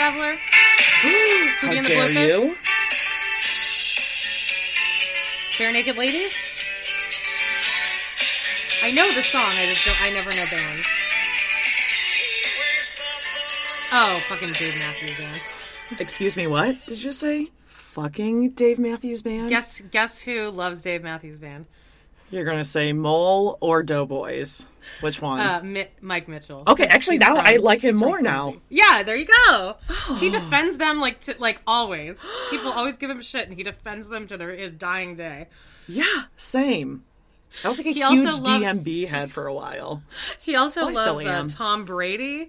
Traveler. How Booty the dare you? Barenaked Ladies? I know the song, I just don't I never know bands. Oh, fucking Dave Matthews Band. Excuse me, what did you say? Fucking Dave Matthews Band? Guess guess who loves Dave Matthews Band? You're gonna say Mole or Doughboys? Which one? Uh, Mi- Mike Mitchell. okay, actually, now I like him more now. Yeah, there you go. He defends them like to, like always. People always give him shit, and he defends them to their his dying day. Yeah, same. That was like a He also huge loves- DMB head for a while. He also Oh, loves uh. Tom Brady,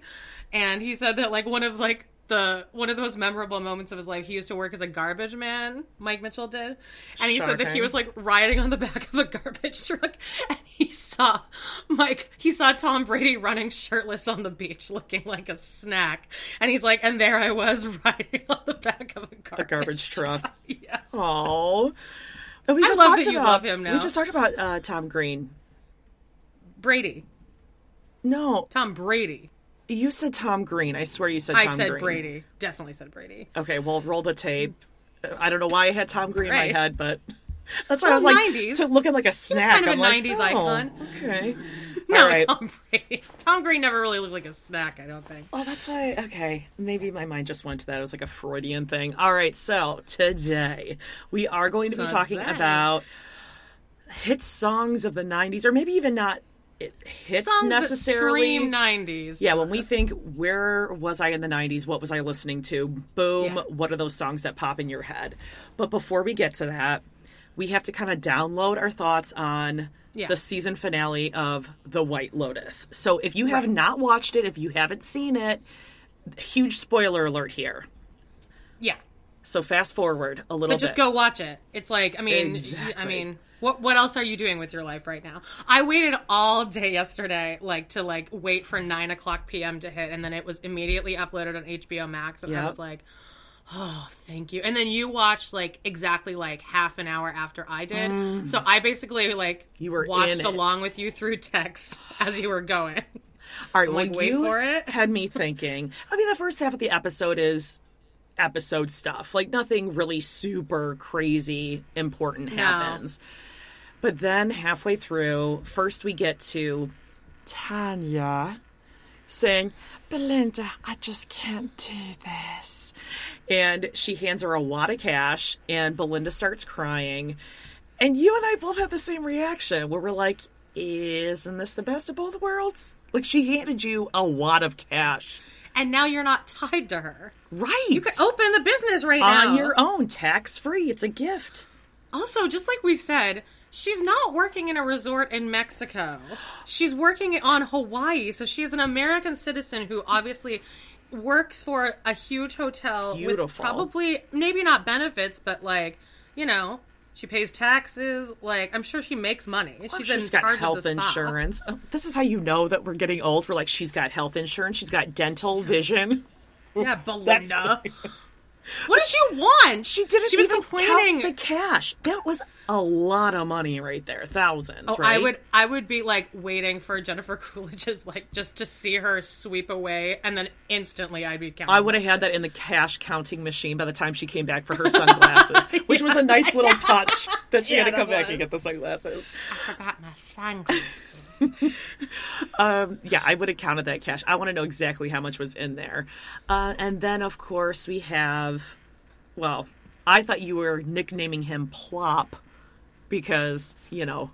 and he said that like one of like the one of the most memorable moments of his life. He used to work as a garbage man. Mike Mitchell did, and he said that he was like riding on the back of a garbage truck, and he saw Mike. He saw Tom Brady running shirtless on the beach, looking like a snack, and he's like, and there I was riding on the back of a garbage, A garbage truck. yeah. Oh. We I just love talked that you about, love him now. We just talked about uh, Tom Green. Brady, No, Tom Brady. You said Tom Green. I swear you said Tom I said Green. Brady. Definitely said Brady. Okay, well, roll the tape. I don't know why I had Tom Green Right. in my head, but that's why Well, I was like 90s. to looking like a snack. kind of I'm a like, 90s oh, icon. Okay. No, right. Tom Brady. Tom Green never really looked like a snack. I don't think. Oh, that's why. Okay, maybe my mind just went to that. It was like a Freudian thing. All right, so today we are going to be talking about hit songs of the '90s, or maybe even not it- hits Songs necessarily. '90s. Yeah, when we think where was I in the 90s? What was I listening to? Boom, Yeah. what are those songs that pop in your head? But before we get to that, we have to kind of download our thoughts on Yeah. the season finale of The White Lotus. So if you have not watched it, if you haven't seen it, huge spoiler alert here. yeah, So fast forward a little bit. but just bit. go watch it. It's like, I mean, Exactly. I mean, what what else are you doing with your life right now? I waited all day yesterday, like to like wait for nine o'clock p.m. to hit, and then it was immediately uploaded on HBO Max, and I was like. Oh, thank you. And then you watched like exactly like half an hour after I did. So I basically like Mm. You were watched along with you through text as you were going. All right, like, well, wait you for it. had me thinking. I mean, the first half of the episode is episode stuff. Like nothing really super crazy important happens. But then halfway through, first we get to Tanya saying, Belinda, I just can't do this. And she hands her a wad of cash, and Belinda starts crying. And you and I both had the same reaction where we're like, isn't this the best of both worlds? Like, she handed you a wad of cash. And now you're not tied to her. Right. You could open the business right on now. On your own, tax free. It's a gift. Also, just like we said, she's not working in a resort in Mexico. She's working on Hawaii. So she's an American citizen who obviously works for a huge hotel Beautiful. with probably maybe not benefits, but like, you know, she pays taxes. Like, I'm sure she makes money. She's, she's in got health of the spa. insurance. Oh, This is how you know that we're getting old. We're like, she's got health insurance. She's got dental, vision. Yeah, Belinda. What did she want? She didn't She was even complaining. the cash. That was a lot of money right there, thousands. Oh, right? I would I would be like waiting for Jennifer Coolidge's like just to see her sweep away, and then instantly I'd be counting. I would have had that in the cash counting machine by the time she came back for her sunglasses, which was a nice little touch that she Yeah, had to come back was. and get the sunglasses. I forgot my sunglasses. Um, yeah, I would have counted that cash. I want to know exactly how much was in there. Uh, and then, of course, we have, well, I thought you were nicknaming him Plop because, you know,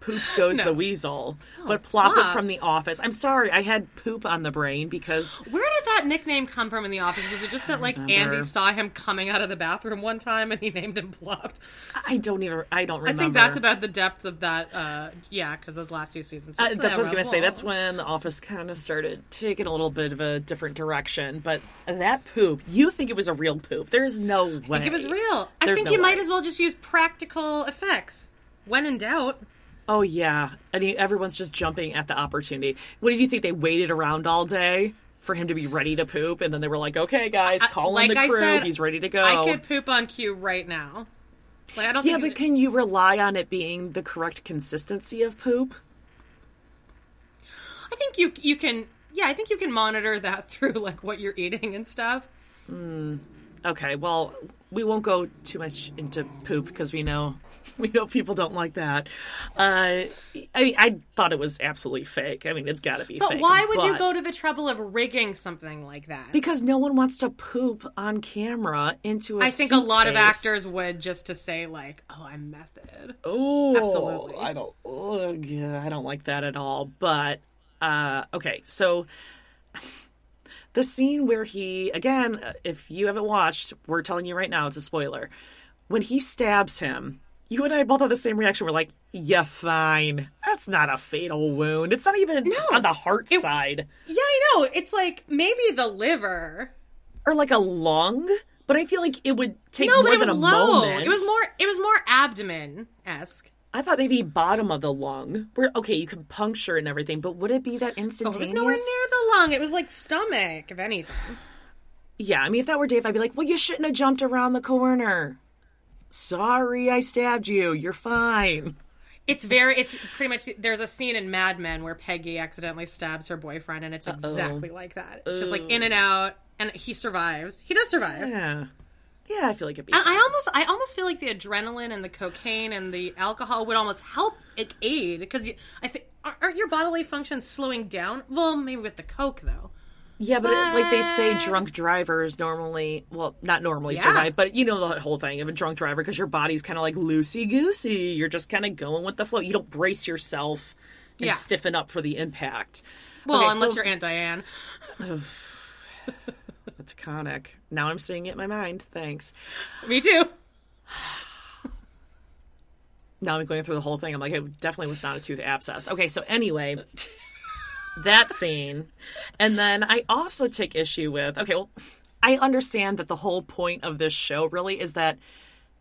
Poop goes No. the weasel. but Plop is from The Office. I'm sorry, I had Poop on the brain because Where did that nickname come from in the office? Was it just that like remember. Andy saw him coming out of the bathroom one time and he named him Plop? I don't even, I don't remember. I think that's about the depth of that. Uh, yeah, because those last two seasons. Uh, that's what I was going to say. That's when The Office kind of started taking a little bit of a different direction. But that poop, you think it was a real poop? There's no way. I think it was real. I think no you might as well just use practical effects. When in doubt. Oh yeah, and he, everyone's just jumping at the opportunity. What did you think? They waited around all day for him to be ready to poop, and then they were like, "Okay, guys, I- call like in the crew. said, He's ready to go." I could poop on cue right now. Like I don't yeah, but can you rely on it being the correct consistency of poop? I think you you can yeah, I think you can monitor that through like what you're eating and stuff. Hmm. Okay, well, we won't go too much into poop because we know we know people don't like that. Uh, I mean, I thought it was absolutely fake. I mean, it's got to be But fake. why would you go to the trouble of rigging something like that? Because no one wants to poop on camera into a I think a lot of actors would just to say like, "Oh, I'm method." Oh, Absolutely. I don't. ugh, yeah, I don't like that at all. But uh, okay, so the scene where he again, uh, if you haven't watched, we're telling you right now, it's a spoiler. When he stabs him, you and I both have the same reaction. We're like, "Yeah, fine. That's not a fatal wound. It's not even on the heart side, Yeah, I know. It's like maybe the liver. or like a lung." But I feel like it would take No, more but it was than a low. moment. It was more. It was more abdomen esque. I thought maybe bottom of the lung. Where okay, you could puncture and everything, but would it be that Oh, it was nowhere near the lung. It was like stomach, if anything. Yeah, I mean, if that were Dave, I'd be like, well, you shouldn't have jumped around the corner. Sorry, I stabbed you. You're fine. It's very. It's pretty much. There's a scene in Mad Men where Peggy accidentally stabs her boyfriend, and it's exactly like that. It's just like in and out, and he survives. He does survive. Yeah. Yeah, I feel like it'd be. And. I almost, I almost feel like the adrenaline and the cocaine and the alcohol would almost help like, aid because I think aren't your bodily functions slowing down? Well, maybe with the coke though. Yeah, but it, like they say, drunk drivers normally, well, not normally Yeah. survive, but you know the whole thing of a drunk driver because your body's kind of like loosey goosey. You're just kind of going with the flow. You don't brace yourself and Yeah. stiffen up for the impact. Well, Okay, unless so- you're Aunt Diane. That's iconic. Now I'm seeing it in my mind. Thanks. Me too. now I'm going through the whole thing. I'm like, it definitely was not a tooth abscess. Okay, so anyway, that scene. And then I also take issue with, okay, well, I understand that the whole point of this show really is that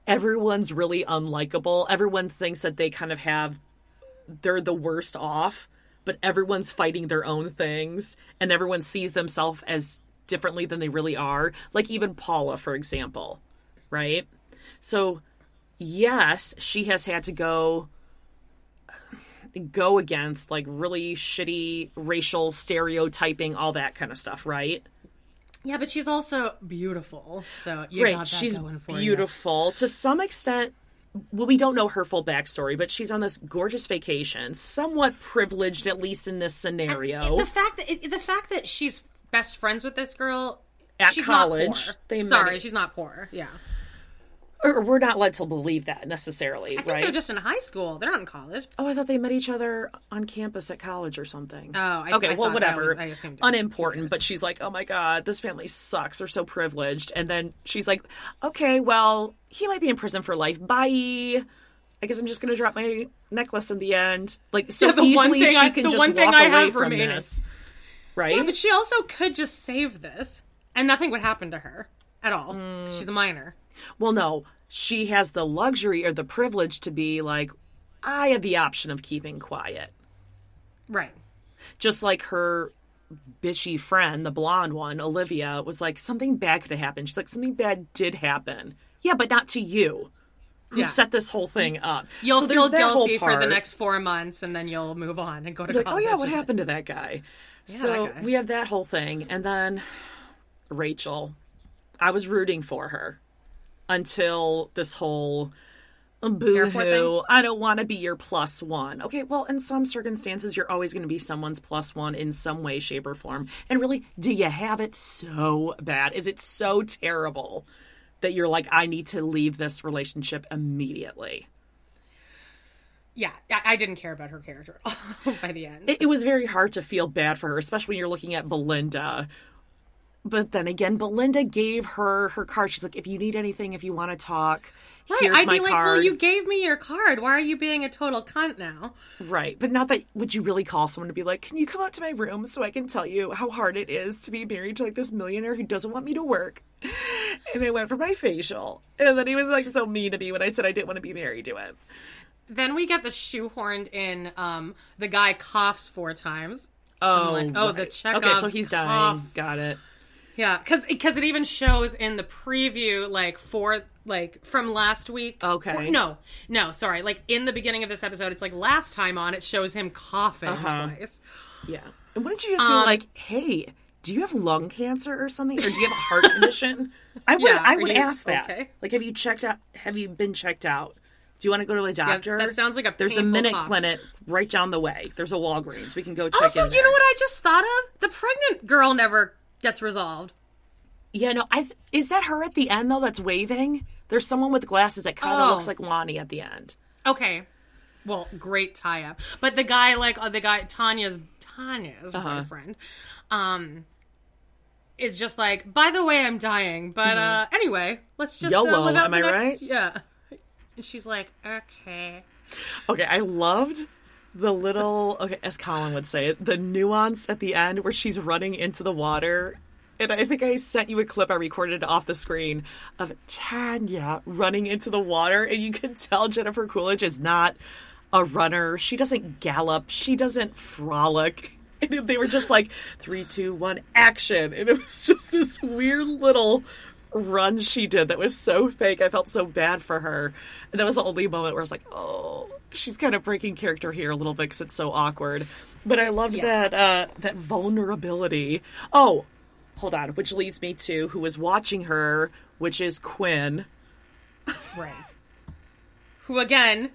everyone's really unlikable. Everyone thinks that they kind of have, they're the worst off, but everyone's fighting their own things and everyone sees themselves as differently than they really are. Like even Paula, for example, right? So yes, she has had to go go against like really shitty racial stereotyping, all that kind of stuff, right? Yeah, but she's also beautiful, so you right. She's for you. beautiful to some extent. Well, we don't know her full backstory, but she's on this gorgeous vacation, somewhat privileged, at least in this scenario. The fact that the fact that she's best friends with this girl At college, not poor. they Sorry, it- she's not poor. Yeah, or we're not led to believe that necessarily, I think right? they're just in high school. They're not in college. Oh, I thought they met each other on campus at college or something. Oh, I- okay. I well, thought- I whatever. I assumed. Unimportant. But she's like, oh my god, this family sucks. They're so privileged. And then she's like, okay, well, he might be in prison for life. Bye. I guess I'm just gonna drop my necklace in the end. Like so Yeah, the one thing she I- can the just one thing walk I away have from remaining. this, right? Yeah, but she also could just save this, and nothing would happen to her at all. Mm. She's a minor. Well, no, she has the luxury or the privilege to be like, I have the option of keeping quiet. Right. just like her bitchy friend, the blonde one, Olivia, was like, something bad could have happened. She's like, something bad did happen. Yeah, but not to you. who Yeah. set this whole thing up. You'll So feel guilty for the next four months, and then you'll move on and go to like, oh yeah, what happened to that guy? so that guy. we have that whole thing, and then Rachel. I was rooting for her until this whole oh, boo-hoo? I don't want to be your plus one. Okay, well, in some circumstances, you're always going to be someone's plus one in some way, shape, or form. And really, do you have it so bad? Is it so terrible that you're like, I need to leave this relationship immediately? Yeah, I, didn't care about her character at all by the end. it was very hard to feel bad for her, especially when you're looking at Belinda. But then again, Belinda gave her her card. She's like, if you need anything, if you want to talk, right, here's I'd my be like, card. well, you gave me your card. Why are you being a total cunt now? Right, but not that. Would you really call someone to be like, can you come up to my room so I can tell you how hard it is to be married to like this millionaire who doesn't want me to work? And I went for my facial, and then he was like so mean to me when I said I didn't want to be married to him. Then we get the shoehorned in. Um, the guy coughs four times. Oh, like, oh, the right. Chekhov's Okay, so he's dying. Got it. Yeah, because because it even shows in the preview, like for like from last week. Okay. Or- no, no, sorry. Like in the beginning of this episode, it's like last time on, it shows him coughing Uh-huh. twice. Yeah. And wouldn't you just Um, be like, hey, do you have lung cancer or something? Or do you have a heart condition? I would Yeah, I would you ask that. okay? Like have you checked out have you been checked out? Do you want to go to a doctor? that sounds like a There's a minute cough. clinic right down the way. There's a Walgreens. We can go check Also, you know what I just thought of? The pregnant girl never gets resolved. Yeah, no, I th- is that her at the end though that's waving? There's someone with glasses that kind of Oh. looks like Lani at the end. Okay. Well, great tie up. But the guy, like uh, the guy, Tanya's Tanya's Uh-huh. boyfriend, um, is just like, by the way, I'm dying. But uh, anyway, let's just uh, Mm-hmm. YOLO, live out am the I next- right? Yeah. And she's like, okay. Okay, I loved the little okay, as Colin would say it, the nuance at the end where she's running into the water. And I think I sent you a clip I recorded off the screen of Tanya running into the water, and you can tell Jennifer Coolidge is not a runner. She doesn't gallop. She doesn't frolic. And they were just like three, two, one, action, and it was just this weird little run she did that was so fake. I felt so bad for her. And that was the only moment where I was like, oh, she's kind of breaking character here a little bit because it's so awkward. But I loved that uh, that vulnerability. Oh, hold on, which leads me to who was watching her, which is Quinn. Right. Who again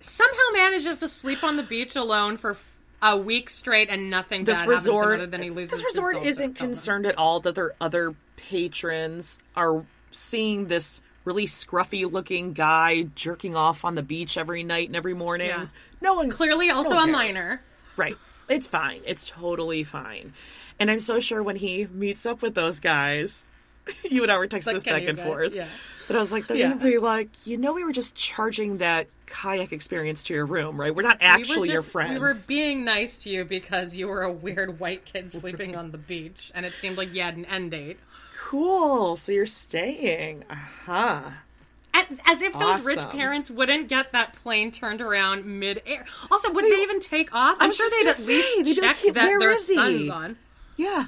somehow manages to sleep on the beach alone for a week straight and nothing This bad happens to him resort, other than he loses this resort isn't concerned at all that their other patrons are seeing this really scruffy looking guy jerking off on the beach every night and every morning. Yeah. No one Clearly, also no a one cares. minor. Right. It's fine. It's totally fine. And I'm so sure when he meets up with those guys, you and I were texting Like, this back and forth. Yeah. But I was like, they're Yeah. gonna be like, you know, we were just charging that kayak experience to your room, right? We're not We were actually your just- friends. We were being nice to you because you were a weird white kid sleeping on the beach, and it seemed like you had an end date. cool. So you're staying. Uh huh. As if those rich parents wouldn't get that plane turned around mid-air. Also, would they even take off? I I'm sure they'd at least say, like, check that "Where their son's on. Yeah.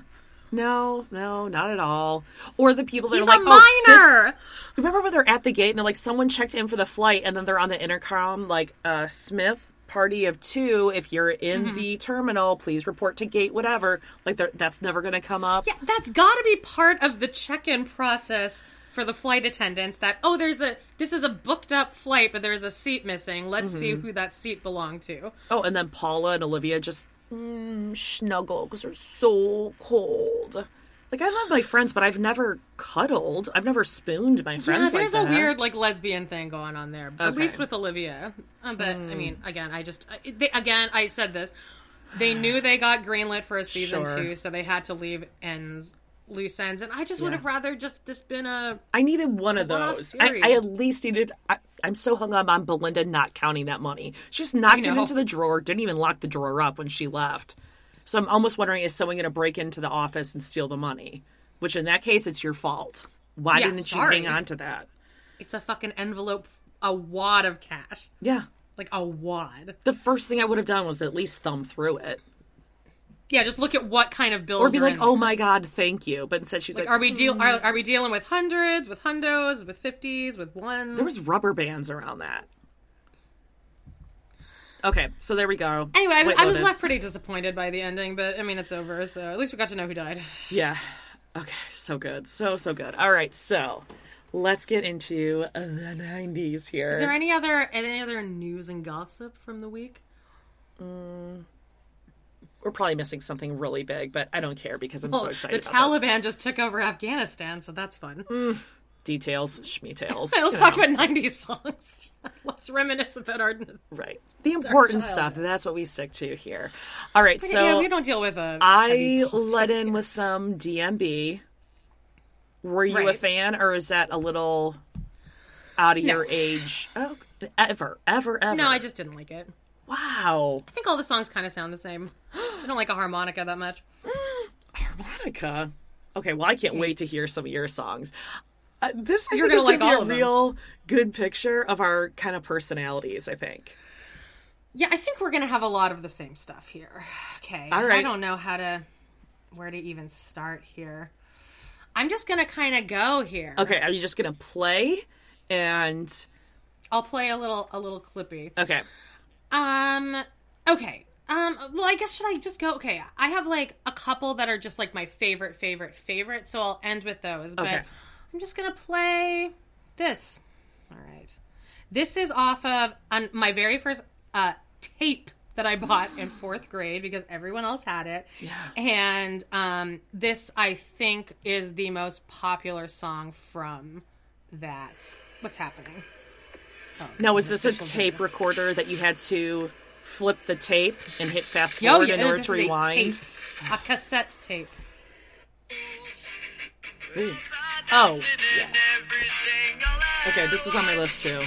No, no, not at all. Or the people that He's are like, a oh, this- minor. Remember when they're at the gate and they're like, someone checked in for the flight, and then they're on the intercom like, uh, Smith, party of two. If you're in Mm-hmm. the terminal, please report to gate whatever. Like, that's never going to come up. Yeah, that's got to be part of the check-in process for the flight attendants. That oh, there's a this is a booked up flight, but there's a seat missing. Let's see Mm-hmm. who that seat belonged to. Oh, and then Paula and Olivia just mm, snuggle because they're so cold. Like, I love my friends, but I've never cuddled. I've never spooned my friends. Yeah, friends there's like a that. weird like lesbian thing going on there. At least with Olivia. Uh, but I mean, again, I just I- they, again I said this. They knew they got greenlit for a season Sure. two, so they had to leave ends loose ends, and I just would have rather just this been a I needed one of those. I. I at least needed. I, I'm so hung up on Belinda not counting that money. She just knocked it into the drawer. Didn't even lock the drawer up when she left. So I'm almost wondering: is someone going to break into the office and steal the money? Which, in that case, it's your fault. Why Yeah, didn't sorry. you hang on to that? it's a fucking envelope, a wad of cash, Yeah. like a wad. The first thing I would have done was at least thumb through it. Yeah, just look at what kind of bills or be are like, "Oh there. my god, thank you," but instead she's Like, like, are we deal? "Mm." Are, are we dealing with hundreds, with hundos, with fifties, with ones? There was rubber bands around that. Okay, so there we go. Anyway, I, I was left pretty disappointed by the ending, but I mean, it's over, so at least we got to know who died. Yeah. Okay, so good. So, so good. All right, so let's get into the 90s here. Is there any other any other news and gossip from the week? We're probably missing something really big, but I don't care because I'm so excited the about this. Taliban just took over Afghanistan, so that's fun. Mm. Details, schmetails. Let's talk know. about '90s songs. Let's reminisce about our. Right. The important stuff, that's what we stick to here. All right, so yeah, we don't deal with uh, a. I let in here. with some DMB. Were you a fan, or is that a little out of No. your age? Oh, ever, ever, ever. No, I just didn't like it. wow. I think all the songs kind of sound the same. I don't like a harmonica that much. Harmonica. Okay, well, I can't wait to hear some of your songs. Uh, this I You're think, gonna is like be all a of them. real good picture of our kind of personalities. I think. Yeah, I think we're gonna have a lot of the same stuff here. Okay. All right. I don't know how to where to even start here. I'm just gonna kind of go here. Okay, are you just gonna play? And I'll play a little a little clippy. okay, Um. Okay. Um. Well, I guess should I just go? Okay. I have like a couple that are just like my favorite, favorite, favorite. So I'll end with those. But Okay. I'm just gonna play this. All right. This is off of my very first uh, tape that I bought in fourth grade because everyone else had it. Yeah. And um, this I think is the most popular song from that. What's happening? now was this a tape recorder that you had to flip the tape and hit fast forward yeah, in order to is a rewind? A cassette tape. Oh, yeah. Okay, this was on my list too.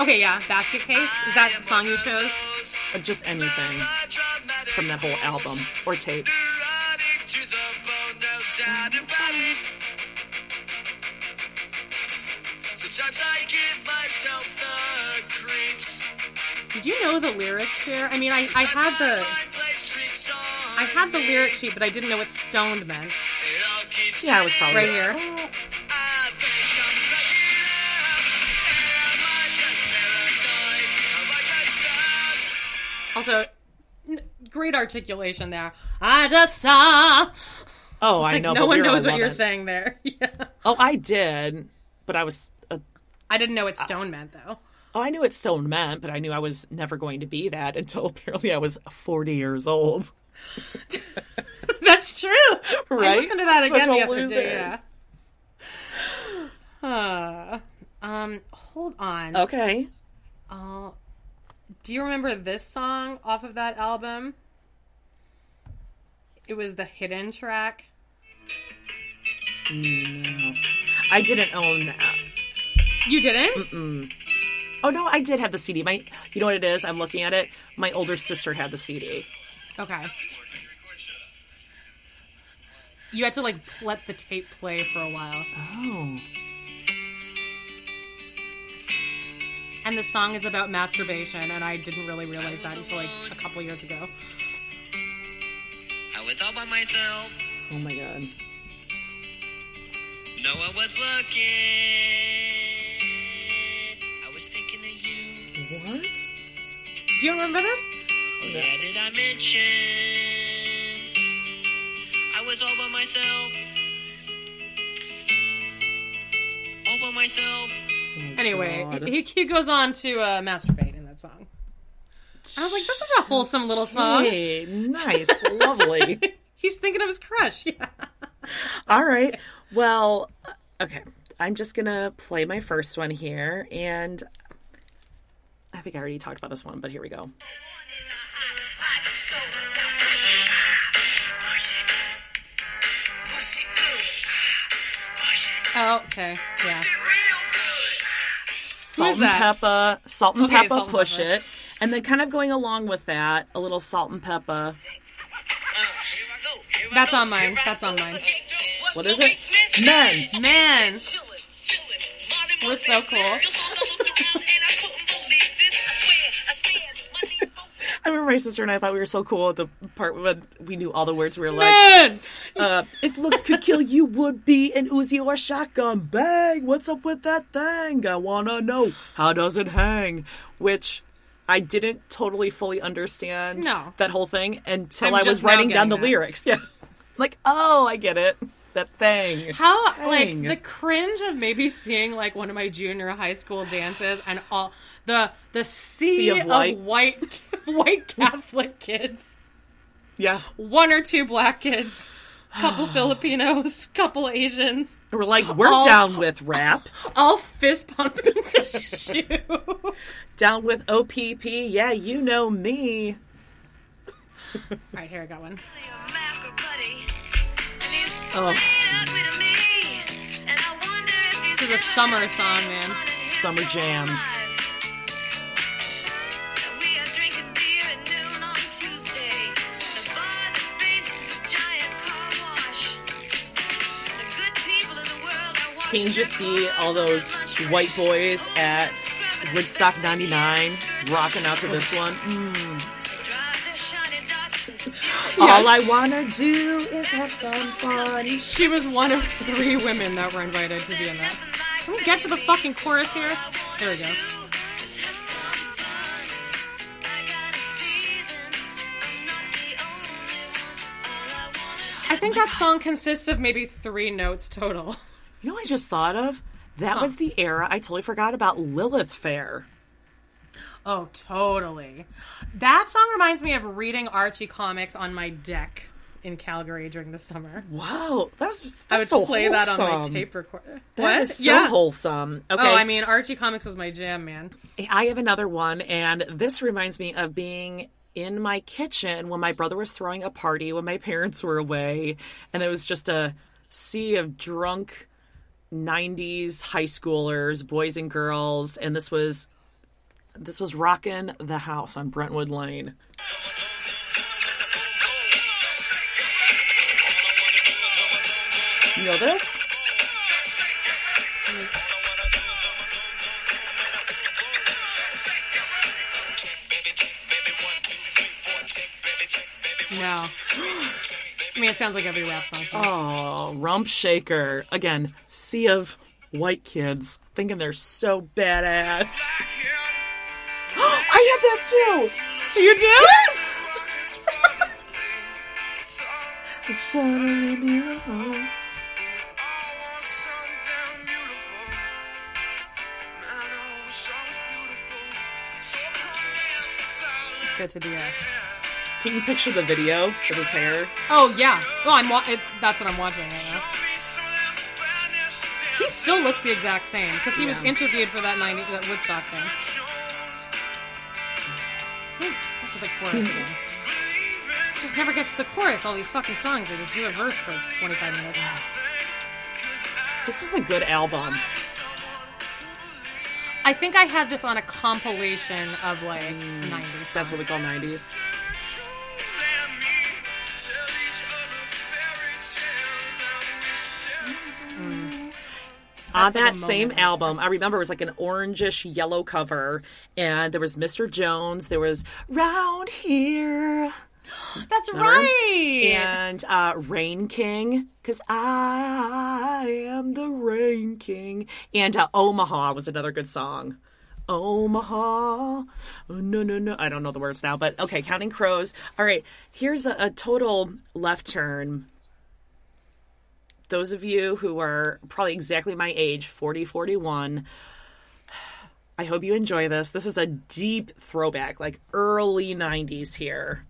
Okay, yeah, Basket Case. Is that the song you chose? Uh, Just anything from that whole album or tape. Sometimes I give myself the creeps. Did you know the lyrics here? I mean, I, I had the I had the lyric sheet, but I didn't know what stoned meant. Yeah, it was probably Right here. Also, n- great articulation there. I just saw. Oh, I Like, know. no but one knows what you're 11. saying there. Yeah. Oh, I did, but I was. Uh, I didn't know what stone meant though. Oh, I knew what stone meant, but I knew I was never going to be that until apparently I was 40 years old. That's true. I listened to that again the other loser. day. Yeah. Um, hold on. Okay. Uh, do you remember this song off of that album? It was the hidden track. I didn't own that. You didn't? Oh no, I did have the CD. My, you know what it is? I'm looking at it. My older sister had the CD. Okay. You had to like let the tape play for a while. Oh. And the song is about masturbation, and I didn't really realize that until like a couple years ago. I was all by myself. Oh my god. No one was looking. What? Do you remember this? Yeah, did I mention? I was all by myself. All by myself. Anyway, he, he goes on to uh, masturbate in that song. I was like, this is a wholesome little song. Hey, nice, lovely. He's thinking of his crush. Yeah. All right. Well, uh, okay. I'm just gonna play my first one here, and I think I already talked about this one, but here we go. Oh, okay. Yeah. Salt and that? pepper, salt and Okay, pepper, Salt and push Pepper. it, and then kind of going along with that, a little salt and pepper. That's on mine. That's on mine. What is it? Men. Man, we're so cool. I remember my sister and I thought we were so cool at the part when we knew all the words. We were like, uh, if looks could kill you, would be an Uzi or a shotgun. Bang! What's up with that thing? I wanna know. How does it hang? Which I didn't totally fully understand No. that whole thing until I'm I was writing down the that. lyrics. Yeah. Like, oh, I get it. That thing. How like the cringe of maybe seeing like one of my junior high school dances and all the the sea, Sea of of, white. white white Catholic kids, Yeah. one or two black kids, couple Filipinos, couple Asians, We're like, we're All- down with rap. all fist pumping to shoe. Down with OPP. Yeah, you know me. All right, here I got one. Oh, oh. This is a summer song, man. summer jams. Can you just see all those white boys at Woodstock 99 rocking out to this one? Mm. All I wanna do is have some fun. She was one of three women that were invited to be in that. Can we get to the fucking chorus here? There we go. I think that song consists of maybe three notes total. You know what I just thought of? That was the era I totally forgot about Lilith Fair. Oh, totally. That song reminds me of reading Archie comics on my deck in Calgary during the summer. Wow, that was just, I would so play that on my tape recorder. That what? is so yeah. wholesome. Oh, okay, Oh, I mean, Archie comics was my jam, man. I have another one, and this reminds me of being in my kitchen when my brother was throwing a party when my parents were away, and it was just a sea of drunk 90s high schoolers, boys and girls, and this was this was rocking the house on Brentwood Lane. You know this? No. I mean, it sounds like every rap song. Oh, Rump Shaker. Again, sea of white kids thinking they're so badass. I had this too. You do? Yes. Good to be a. Can you picture the video of his hair? Oh yeah. Well, I'm. Wa- it, that's what I'm watching right now. He still looks the exact same because he was interviewed for that 90 that Woodstock thing. Oops, get to the chorus again. Just never gets to the chorus. All these fucking songs, they just do a verse for 25 minutes. This was a good album. I think I had this on a compilation of like mm, 90s. That's what we call 90s. On like that a same album, I remember it was like an orangish yellow cover, and there was Mr. Jones, there was Round Here, That's Remember? right. and uh, Rain King, because I am the Rain King, and uh, Omaha was another good song. Omaha, oh, no, no, no. I don't know the words now, but okay, Counting Crows. All right, here's a, a total left turn. Those of you who are probably exactly my age, 40, 41, I hope you enjoy this. This is a deep throwback, like early 90s here.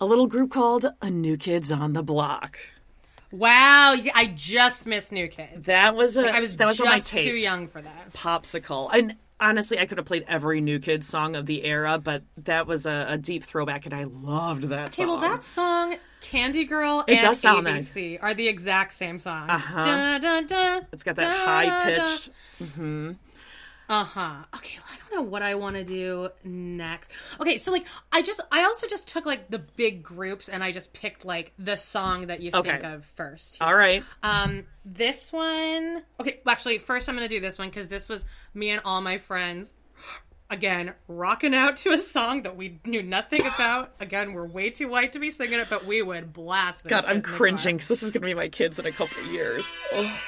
A little group called A New Kids on the Block. Wow, I just missed New Kids. That was a I was that was just on my tape. too young for that. Popsicle. And honestly, I could have played every New Kids song of the era, but that was a, a deep throwback, and I loved that Okay, song. well, that song, Candy Girl, It and does sound like- ABC are the exact same song. Uh-huh. Da, da, It's got that high pitched. Mm-hmm. Uh huh. Okay, well, I don't know what I want to do next. Okay, so like, I just, I also just took like the big groups and I just picked like the song that you think of first. All right. Um, this one. Okay, well, actually, first I'm gonna do this one because this was me and all my friends. Again, rocking out to a song that we knew nothing about. Again, we're way too white to be singing it, but we would blast. This God, I'm in the car. cringing because this is going to be my kids in a couple of years. Oh.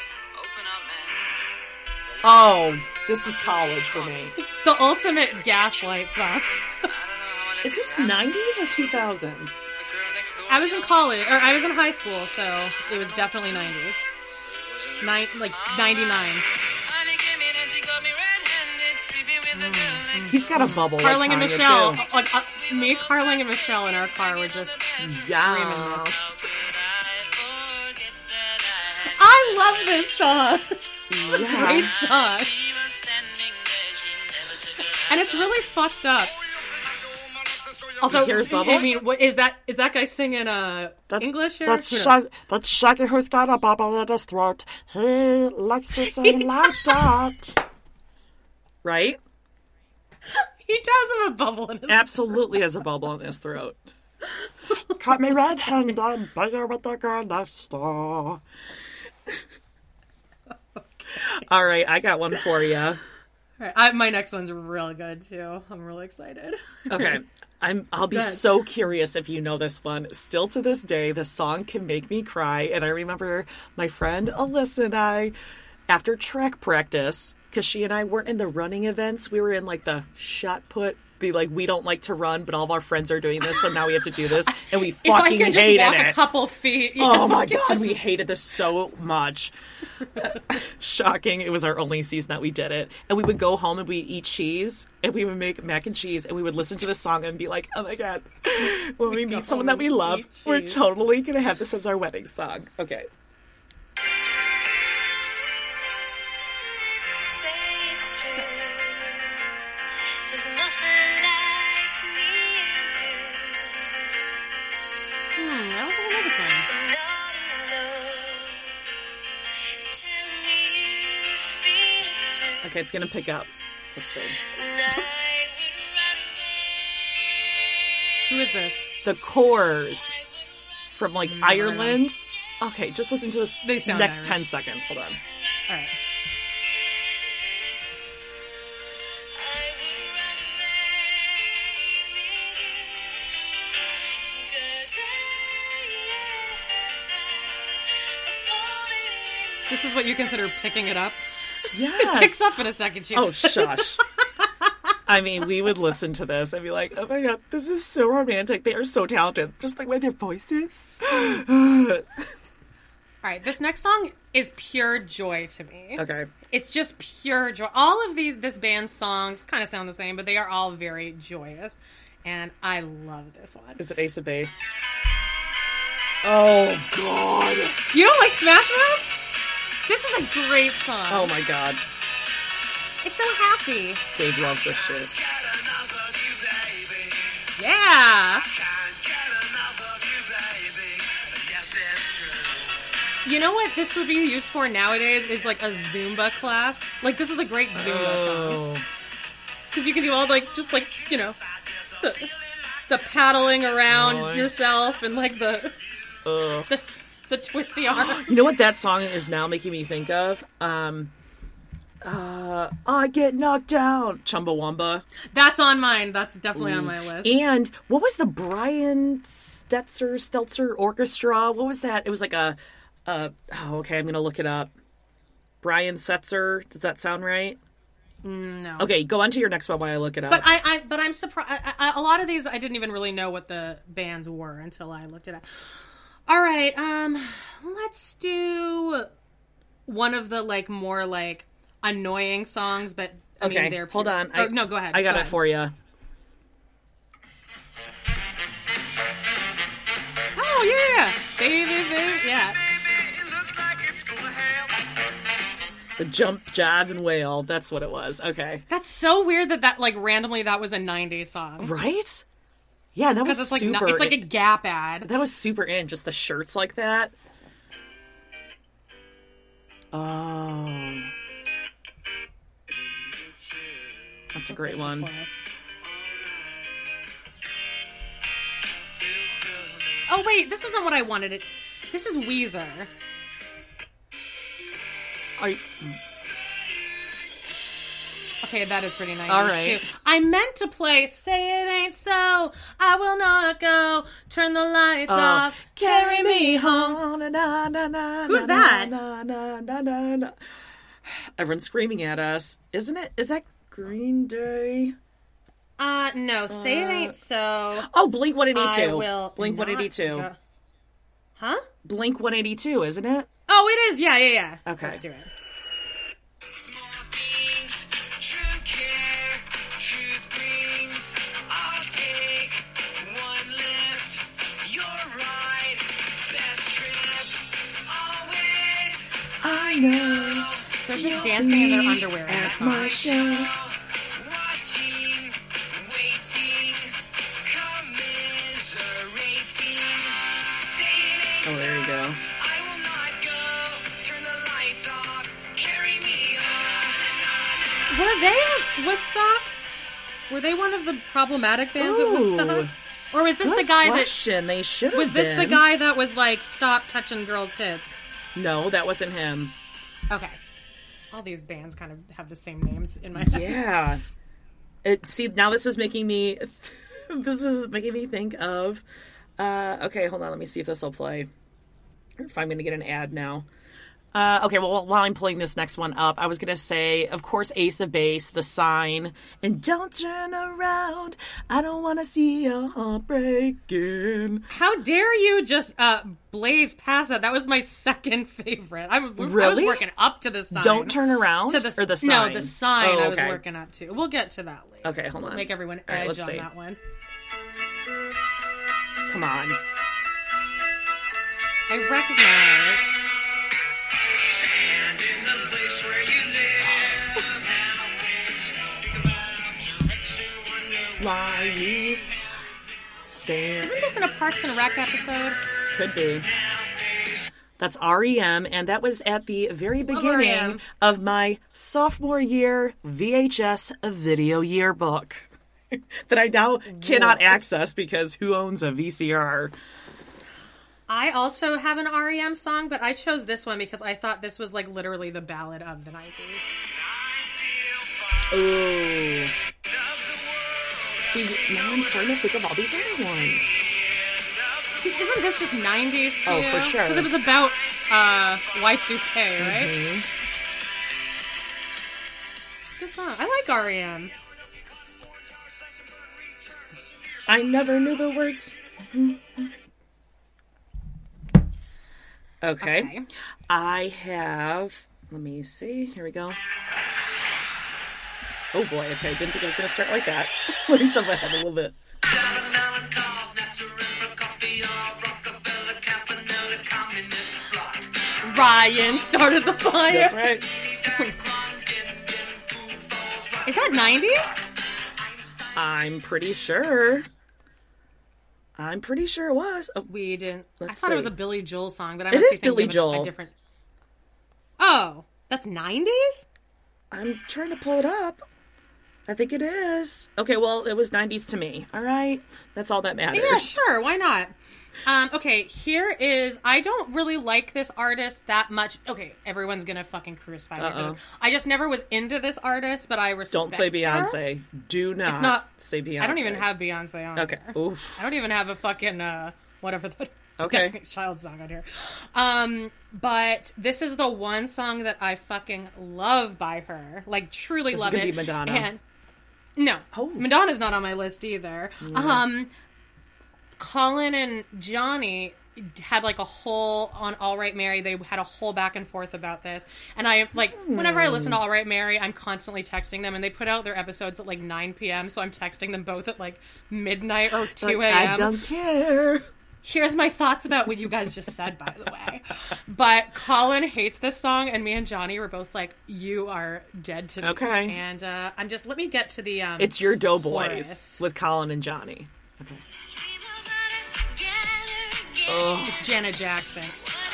Open up, man. Oh, this is college for me. The ultimate gaslight song. I don't know how Is this 90s or 2000s? The girl next door. I was in college, or I was in high school, so it was definitely 90s. Nine, like 99. Honey came in and she got me red-handed, creepy with the girl next He's got a bubble. like Carling and Michelle, like uh, me, Carling and Michelle in our car were just. Yeah. How could I forget that I I love this song. Great yeah. song, she was standing there, she never took her and it's really fucked up. Also, Here's Bubbles? I mean, what is that? Is that guy singing uh English here? That's Who knows? Shag- that's Shaggy who's got a bubble in his throat. He likes to sing like that. Right? He does have a bubble in his. Absolutely has a bubble in his throat. Caught me red-handed, bugger with the girl next door. All right, I got one for you. All right, I, my next one's real good too. I'm really excited. Okay. I'm I'll be so curious if you know this one. Still to this day, the song can make me cry. And I remember my friend Alyssa and I, after track practice, because she and I weren't in the running events, we were in like the shot put, the like we don't like to run, but all of our friends are doing this, so now we have to do this, and we If fucking just hated walk it. a couple feet. Oh my could god, just- we hated this so much. Shocking. It was our only season that we did it. And we would go home and we'd eat cheese and we would make mac and cheese and we would listen to the song and be like, oh my god, when we go meet someone that we love, we're totally to have this as our wedding song. Okay. Okay, it's to pick up. Let's see. And I would run away. Who is this? The Corrs from like mm, Ireland. Okay, just listen to this They sound next Irish. 10 seconds. Hold on. All right. I would run away. 'Cause I This is what you consider picking it up. Yes. Picks up in a second. She Oh, shush. I mean, we would listen to this and be like, oh my god, this is so romantic. They are so talented. Just like with their voices. All right, this next song is pure joy to me. Okay. It's just pure joy. All of these this band's songs kind of sound the same, but they are all very joyous, and I love this one. Is it Ace of Base? Oh, God. You don't like Smash Mouth? This is a great song. Oh, my God. It's so happy. Dave loves this shit. Yeah. You know what this would be used for nowadays is like a Zumba class. Like this is a great Zumba song Oh. because you can do all like just like you know the, the paddling around Oh. yourself and like the Ugh. the, the twisty arm. You know what that song is now making me think of? Um, uh, I get knocked down. Chumbawamba. That's on mine. That's definitely on my list. And what was the Brian Stetzer Stelzer Orchestra? What was that? It was like a, a oh, okay, I'm gonna look it up. Brian Setzer. Does that sound right? no. Okay, go on to your next one while I look it up. But I, I, but I'm surprised. A lot of these, I didn't even really know what the bands were until I looked it up. All right, um, let's do one of the like more like annoying songs, but I okay, mean, they're hold on. or, no, go ahead. I got Go it ahead. for you. Oh yeah, baby, baby, yeah. The jump, jive, and wail. That's what it was. Okay. That's so weird that that like randomly that was a '90s song Right? Yeah, that was it's like super. it's like a Gap ad. that was super in. Just the shirts like that. Oh. That's a great one. Oh wait, this isn't what I wanted. It. This is Weezer. I, Okay, that is pretty nice. All right. Too. I meant to play "Say It Ain't So." I will not go. Turn the lights off. Carry me home. Who's that? Everyone's screaming at us. Isn't it? Is that Green Day? Uh, no. Say it ain't so. Oh, Blink 182. I will. Blink 182. go- Huh? Blink 182, isn't it? Oh, it is. Yeah, yeah, yeah. Okay. Let's do it. Know. They're just dancing in their underwear. in that song. show. watching, waiting, commiserating. Say it ain't Oh, there you go. I will not go. Turn the lights off. Carry me on. Were they at Woodstock? Were they one of the problematic bands Ooh. at Woodstock? Or was this Good the guy question. They should was this the guy that was like stop touching girls' tits? No, that wasn't him. Okay. All these bands kind of have the same names in my head. Yeah. It see now this is making me this is making me think of uh okay, hold on, let me see if this will play. If I'm gonna get an ad now. Uh, okay, well, while I'm pulling this next one up, I was going to say, of course, Ace of Base, The Sign, and Don't Turn Around. I don't want to see your heart breaking. How dare you just uh, blaze past that? That was my second favorite. I'm, I was working up to the sign. Don't Turn Around? to the or The Sign? No, the sign Oh, I was working up to. We'll get to that later. Okay, hold on. Make everyone edge let's on see. that one. Come on. I recognize. Why you stand. Isn't this in a Parks and Rec episode? Could be. That's REM, and that was at the very beginning of my sophomore year VHS video yearbook that I now cannot access because who owns a VCR? I also have an REM song, but I chose this one because I thought this was like literally the ballad of the 90s. Ooh. See, now I'm starting to think of all these other ones. See, isn't this just 90s too? Oh, for sure. Because it was about uh, Y2K, right? Mm-hmm. Good song. I like REM. I never knew the words. Okay. Okay. I have. Let me see. Here we go. Oh boy. Okay. Didn't think it was going to start like that. Let me jump ahead a little bit. Ryan started the fire. That's right. Is that 90s? I'm pretty sure. I'm pretty sure it was. Oh, We didn't. I thought it was a Billy Joel song, but I It be Billy thinking of a- Joel. A different. Oh, that's 90s? I'm trying to pull it up. I think it is. Okay, well, it was 90s to me. All right. That's all that matters. Yeah, sure. Why not? Um, okay, here is. I don't really like this artist that much. Okay, everyone's gonna fucking crucify me Uh-oh. this. I just never was into this artist, but I respect. Don't say her. Beyonce. Do not, It's not. say Beyonce. I don't even have Beyonce on. Okay. here. Oof. I don't even have a fucking uh, whatever the Okay. Child song on here. Um, but this is the one song that I fucking love by her. Like truly This is love gonna it. be Madonna. And no, Oh. Madonna's not on my list either. Um, Colin and Johnny had like a whole on All Right Mary. They had a whole back and forth about this, and I like whenever I listen to Hmm. All Right Mary, I'm constantly texting them, and they put out their episodes at like 9 p.m. So I'm texting them both at like midnight or 2 a.m. I don't care. Here's my thoughts about what you guys just said, by the way. But Colin hates this song, and me and Johnny were both like, "You are dead to me." Okay. And uh, I'm just let me get to the. Um, It's your Doughboys Chorus. with Colin and Johnny. It's Janet Jackson.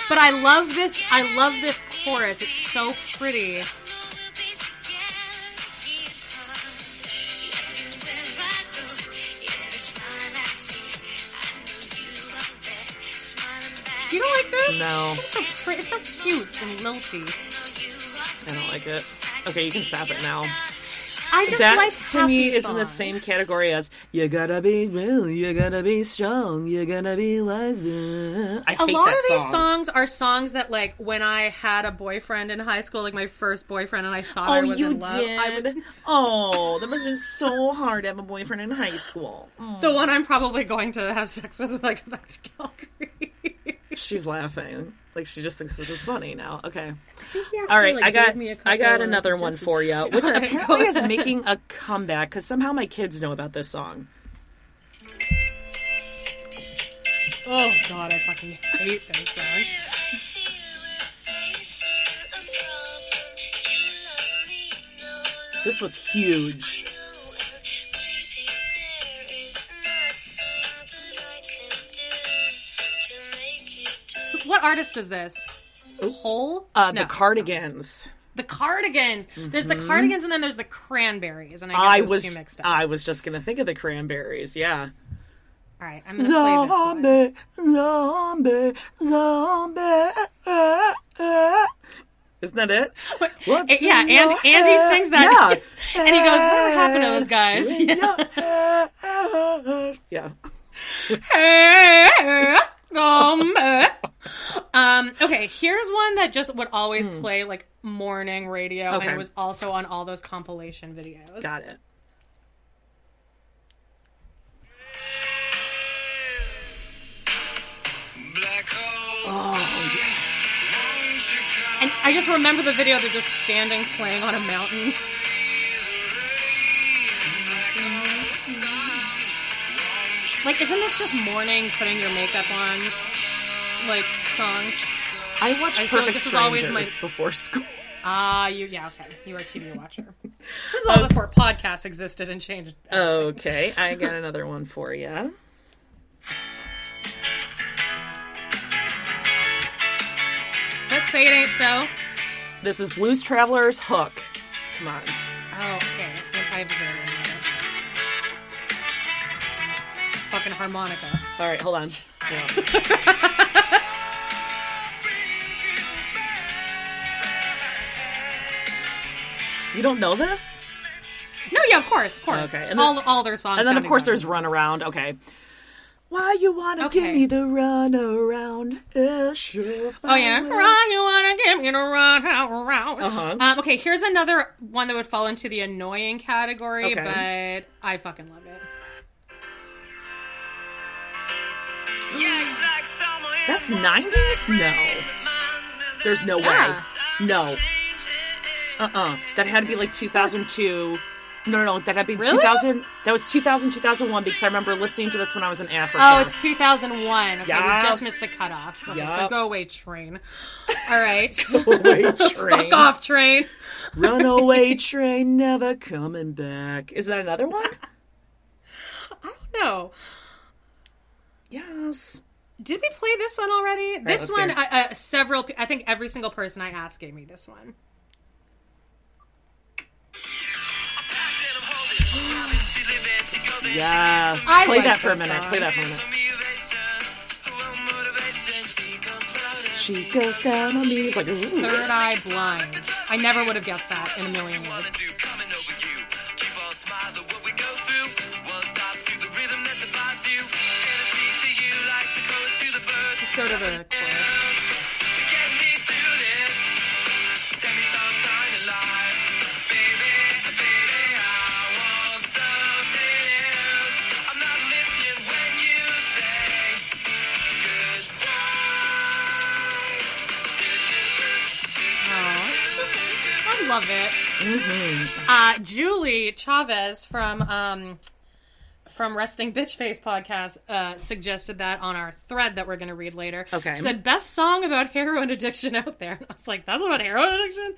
But I love this. I love this chorus. It's so pretty. You don't like this? No, It's so pretty. It's so cute and lilty. I don't like it. Okay, you can stop it now. I just that like to me happy is in the same category as you gotta be real, you gotta be strong, you gotta be wiser. I a lot of these song. songs are songs that like when I had a boyfriend in high school, like my first boyfriend, and I thought I Oh, was you in love. I did? would, Oh, that must have been so hard to have a boyfriend in high school. Mm. the one I'm probably going to have sex with when I go back to Calgary. She's laughing. Like she just thinks this is funny now. Okay. All right, like, I got gave me a I got another one for you, which right, apparently is making a comeback because somehow my kids know about this song. Oh god, I fucking hate this song. This was huge. What artist is this? Hole? Uh, No, the Cardigans. The Cardigans. There's the Cardigans, and then there's the Cranberries, and I, I was two mixed up. I was just gonna think of the Cranberries. Yeah. All right, I'm gonna play this one. Zombie, zombie, zombie. Isn't that it? What's yeah, and Andy head? sings that, Yeah. and he goes, "Whatever happened to those guys?" Yeah. Yeah. Um, eh. um, okay, here's one that just would always play like morning radio. Okay. and it was also on all those compilation videos. Got it. Black holes. And I just remember the video. They're just standing playing on a mountain. Like, isn't this just morning putting your makeup on, like song? I watched I like Perfect this is always Strangers my- before school. Ah, you yeah okay. You are a TV watcher. This is all before podcasts existed and changed. Okay, I got another one for you. Let's say it ain't so. This is Blues Traveler's Hook. Come on. Oh, okay. Fucking harmonica. All right, hold on. Yeah. you don't know this? No, yeah, of course, of course. Okay, and then- all all their songs. And then, of course, exactly there's Run Around. Okay. Why you wanna give me the run around? Yeah, sure. Oh yeah, run, you wanna give me to run around. Uh-huh. Um, okay, here's another one that would fall into the annoying category, Okay. but I fucking love it. That's the 90s? No. There's no Yeah. way. Ah. No. Uh-uh. That had to be like 2002. No, no, no. That had to be Really? 2000. That was 2000, 2001 because I remember listening to this when I was in Africa. Oh, it's 2001. Okay, we just missed the cutoff. Okay, so go away, train. All right, Runaway train. fuck off, train. Runaway train never coming back. Is that another one? No, Yes. did we play this one already? this one, I, uh, several. I think every single person I asked gave me this one. Yes. I Play like that for a minute. song. Play that for a minute. She goes down on me. Like, ooh. Third Eye Blind. I never would have guessed that in a million years. Go to the chorus. I love it. Uh, Julie Chavez from um, from Resting Bitch Face podcast uh, suggested that on our thread that we're going to read later. Okay. She said, best song about heroin addiction out there. And I was like, that's about heroin addiction?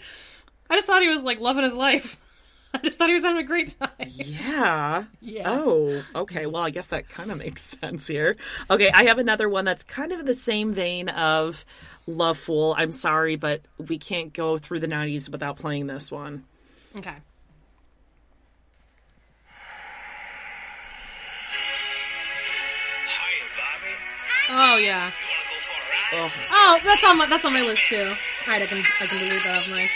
I just thought he was like loving his life. I just thought he was having a great time. Yeah. Yeah. Oh, okay. Well, I guess that kind of makes sense here. Okay, I have another one that's kind of in the same vein of Lovefool. I'm sorry, but we can't go through the 90s without playing this one. Okay. Oh yeah. You wanna go for a ride? Oh, Oh, that's on my that's on my list too. All right, I can I can delete that off mine.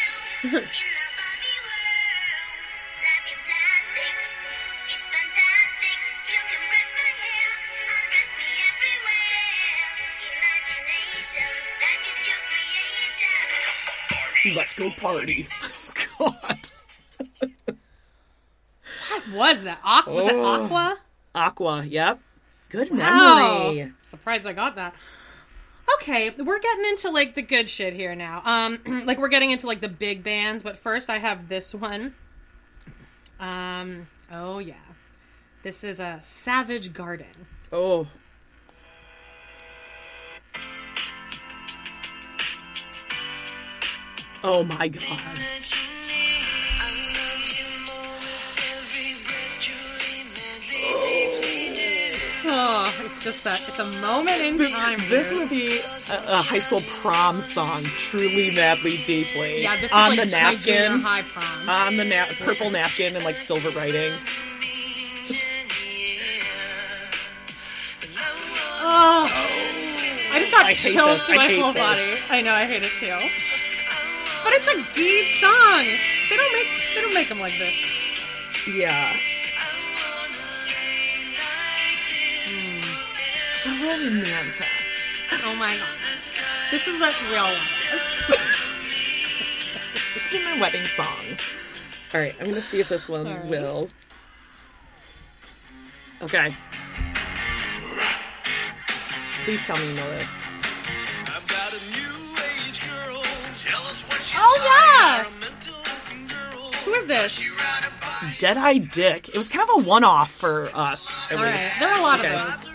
In the Barbie world, life in plastic. It's fantastic. You can brush my hair, undress me everywhere. Imagination, life is your creation. let's go party. God. What was that? Aqua? Was that Oh. Aqua? Aqua, yep. Good Wow. memory. Surprised I got that. Okay, we're getting into like the good shit here now. Um, like we're getting into like the big bands, but first I have this one. Um, oh yeah, this is a Savage Garden. Oh. Oh my god. Just that it's a moment in time. This dude. would be a, a high school prom song, truly, madly, deeply. yeah, this is on like the napkin, high prom. on the na- purple napkin, and like silver writing. Oh, I just got I chills this. to my whole this. body. I know, I hate it too. But it's a good song. They don't make they don't make them like this. Yeah. So romantic. Oh my god, this is what real love is. This is my wedding song. All right, I'm gonna see if this one All right. will. Okay. Please tell me you know this. I've got a new age girl. Tell us what she's Oh yeah, like. Girl. who is this? You ride a. Deadeye Dick. It was kind of a one-off for us. At least. right, there are a lot Okay. of those.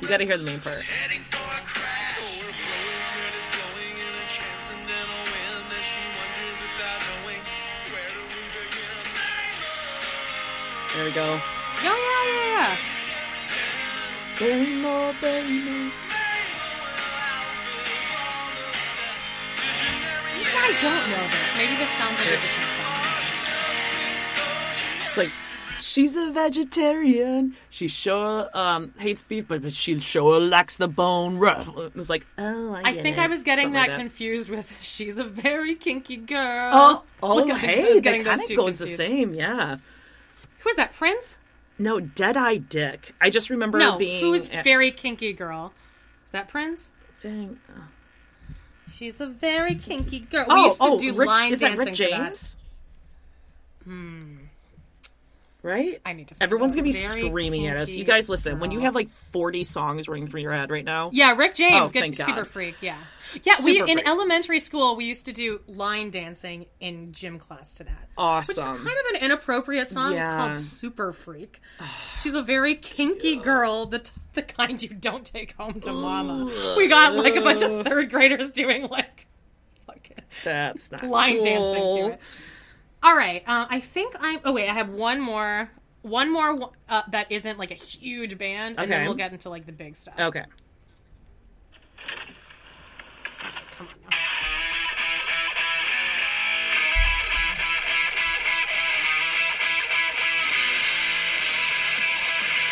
You gotta hear the main part. Heading for a crash. Overflowing skirt is blowing in a transcendental wind as she wonders without knowing where do we begin. There we go. Oh yeah, yeah, yeah. Baby, more, baby, more. Maybe I don't know this. Maybe this sounds like a different song. It's like she's a vegetarian. She sure um, hates beef, but, but she sure likes the bone. rough. It was like, oh, I, I think it. I was getting that, like confused with "She's a very kinky girl." Oh, oh, Look, I think I hey, was that kind of goes the same, yeah. Who is that? Prince? No, Deadeye Dick. I just remember No, being who's at- very kinky girl? Is that Prince? thing- She's a very kinky girl. Oh, we used to oh, do Rick, line is that Rick that. James? Hmm. Right? I need to find Everyone's gonna be screaming at us. You guys, listen. When you have like forty songs running through your head right now, Yeah, Rick James, Oh, good thank God. super freak. Yeah, yeah. we Super in elementary school we used to do line dancing in gym class to that. Awesome. Which is kind of an inappropriate song. Yeah. It's called Super Freak. She's a very kinky girl, the t- the kind you don't take home to mama. We got like a bunch of third graders doing like fucking That's not line cool. dancing to it. All right, uh, I think I'm. Oh wait, I have one more. One more uh, that isn't like a huge band, and then we'll get into like the big stuff. Okay. Come on now.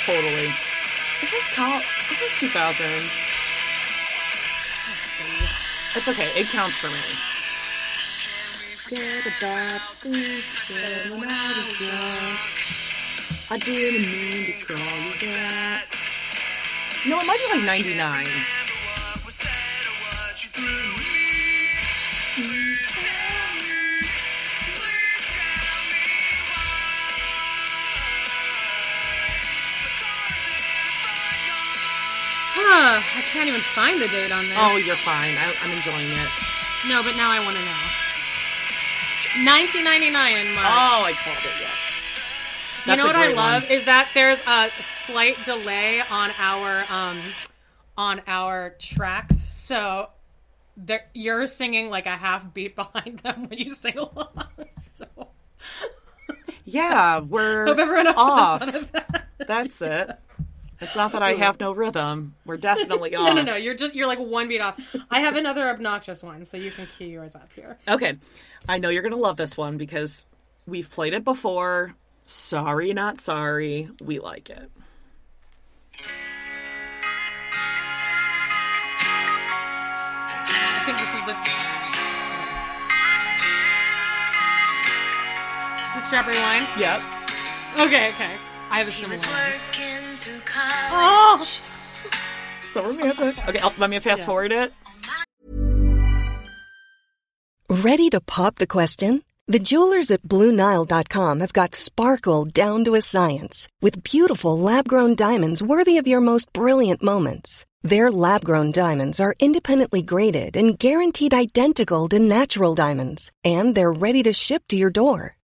Totally. Is this count? This is 2000. It's okay. It counts for me. Forget about things said when I was drunk. I didn't mean to call you that. No, it might be like 99. Huh, I can't even find the date on this. Oh, you're fine. I, I'm enjoying it. no, but now I want to know. 1999 in March. Oh, I called it, yes. You know what I love one. is that there's a slight delay on our um on our tracks. So you're singing like a half beat behind them when you sing along. So Yeah, we're hope everyone off. has fun of that. That's it. It's not that I have no rhythm. We're definitely off. No, no, no. You're just you're like one beat off. I have another obnoxious one, so you can cue yours up here. Okay. I know you're going to love this one because we've played it before. Sorry, not sorry. We like it. I think this is the the strawberry wine. Yep. Okay, okay. I have a similar Oh, So romantic. Okay, I'll, let me fast forward it. Ready to pop the question? The jewelers at BlueNile.com have got sparkle down to a science with beautiful lab grown diamonds worthy of your most brilliant moments. Their lab grown diamonds are independently graded and guaranteed identical to natural diamonds, and they're ready to ship to your door.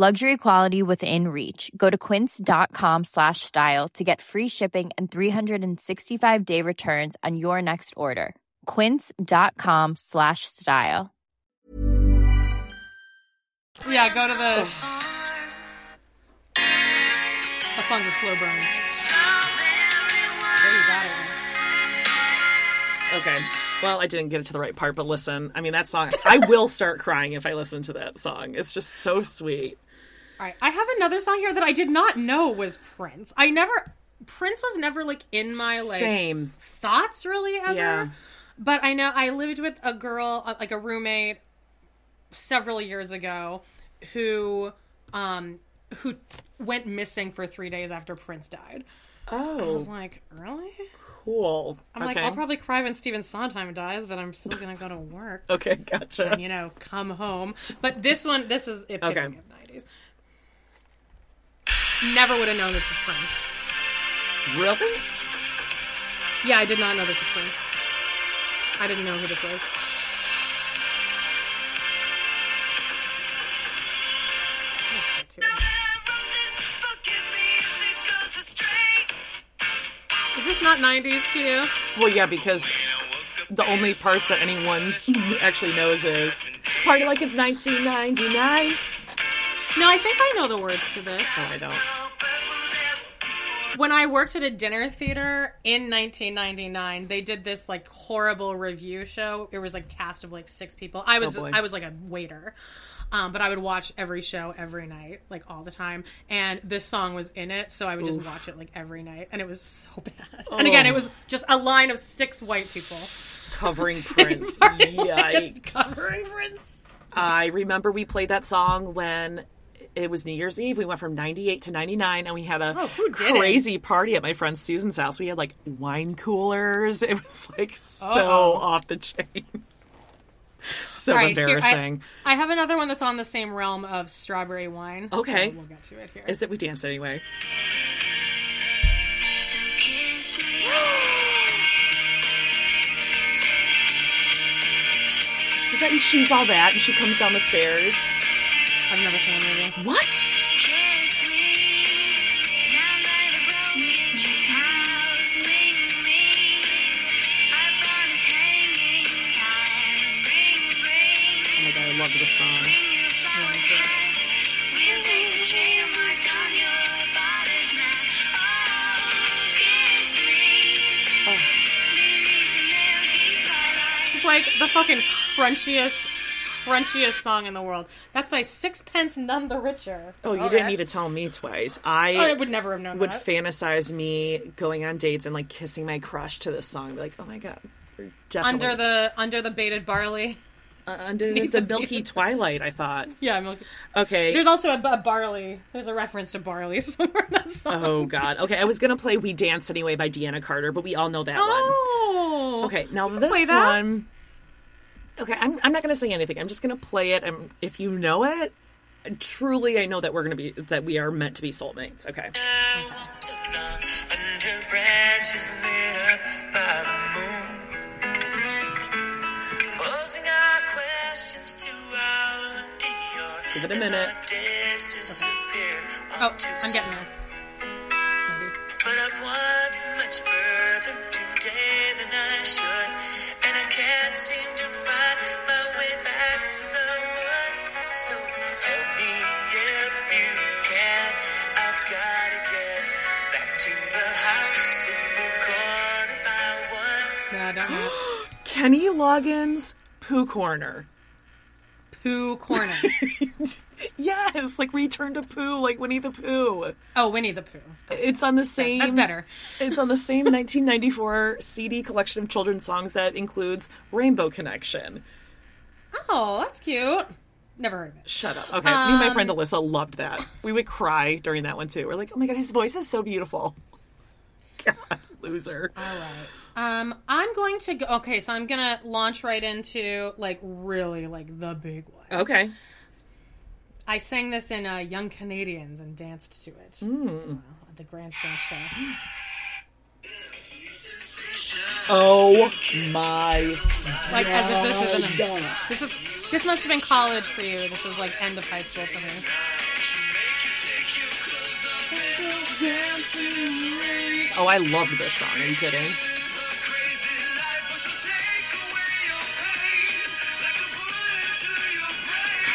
Luxury quality within reach. Go to quince.com slash style to get free shipping and 365 day returns on your next order. Quince.com slash style. yeah. Go to the. That song's the slow burn. There you got it. Okay. Well, I didn't get it to the right part, but listen, I mean, that song, I will start crying if I listen to that song. It's just so sweet. All right, I have another song here that I did not know was Prince. I never Prince was never like in my like Same. thoughts really ever. Yeah. But I know I lived with a girl, uh, like a roommate, several years ago, who um who went missing for three days after Prince died. Oh. I was Oh, like, really? cool. I'm okay. like, I'll probably cry when Stephen Sondheim dies, but I'm still gonna go to work. Okay, gotcha. and, you know, come home. But this one, this is it. Okay. Of '90s. Never would have known this was Prince. Really? Yeah, I did not know this was Prince. I didn't know who this was. Let's get to it. Is this not '90s to you? Well, yeah, because the only parts that anyone actually knows is party like it's 1999. No, I think I know the words to this. Oh, I don't. when I worked at a dinner theater in 1999, they did this like horrible review show. It was like cast of like six people. I was Oh. I was like a waiter. Um, but I would watch every show every night, like all the time, and this song was in it, so I would just watch it like every night, and it was so bad. And again, it was just a line of six white people Covering Prince. Party Like It's Yikes. covering Prince. I remember we played that song when it was New Year's Eve. We went from 98 to 99 and we had a Oh, crazy party at my friend Susan's house. We had like wine coolers. It was like so Uh-oh. off the chain. so right, here- I- embarrassing. I, have another one that's on the same realm of strawberry wine. so Okay. we'll get to it here. Is it we danced anyway? So kiss me. Is that mean she's all that and she comes down the stairs? I've never seen the movie. What? Kiss me. Down by the broken tree house. Swing me. Our bond is hanging time. Ring, ring. Oh my god, I love this song. Bring your flower hat. We'll take the trail marked on your father's map. Oh, kiss me. Beneath the milky twilight. It's like the fucking crunchiest, crunchiest song in the world. That's by Sixpence None the Richer. Oh, you didn't need to tell me twice. I, I would never have known would that. fantasize me going on dates and like kissing my crush to this song. Be like, oh my god, definitely under the under the baited barley. uh, under the milky twilight. I thought. Yeah, like, Okay. there's also a, a barley. There's a reference to barley somewhere in that song. oh god. Okay, I was gonna play "We Dance Anyway" by Deana Carter, but we all know that one. Oh. Okay, now this one. Okay, I'm, I'm not going to say anything. I'm just going to play it, and if you know it, truly, I know that we're going to be that we are meant to be soulmates. Okay. I walked along under branches lit up by the moon. Posing our questions to our Dior. Give it a minute. our days disappear Oh, I'm getting there. But I've wandered much further today than I should. And I can't seem to find my way back to the one. So help me if you can. I've gotta get back to the house in the corner by one. No, I don't know. Kenny Loggins, Pooh Corner. Pooh Corner. Yes, like Return to Pooh, like Winnie the Pooh. Oh, Winnie the Pooh. It's on the same. That's better. It's on the same 1994 CD collection of children's songs that includes Rainbow Connection. Oh, that's cute. Never heard of it. Shut up. Okay, me and my Um, friend Alyssa loved that. We would cry during that one too. We're like, oh my god, his voice is so beautiful. God, loser. All right. Um, I'm going to go. Okay, so I'm gonna launch right into like really like the big one. Okay. I sang this in uh, Young Canadians and danced to it Mm. at the Grandstand show. Oh my. Like as if this isn't. A, this is this must have been college for you. This is like end of high school for me. Oh, I loved this song. Are you kidding?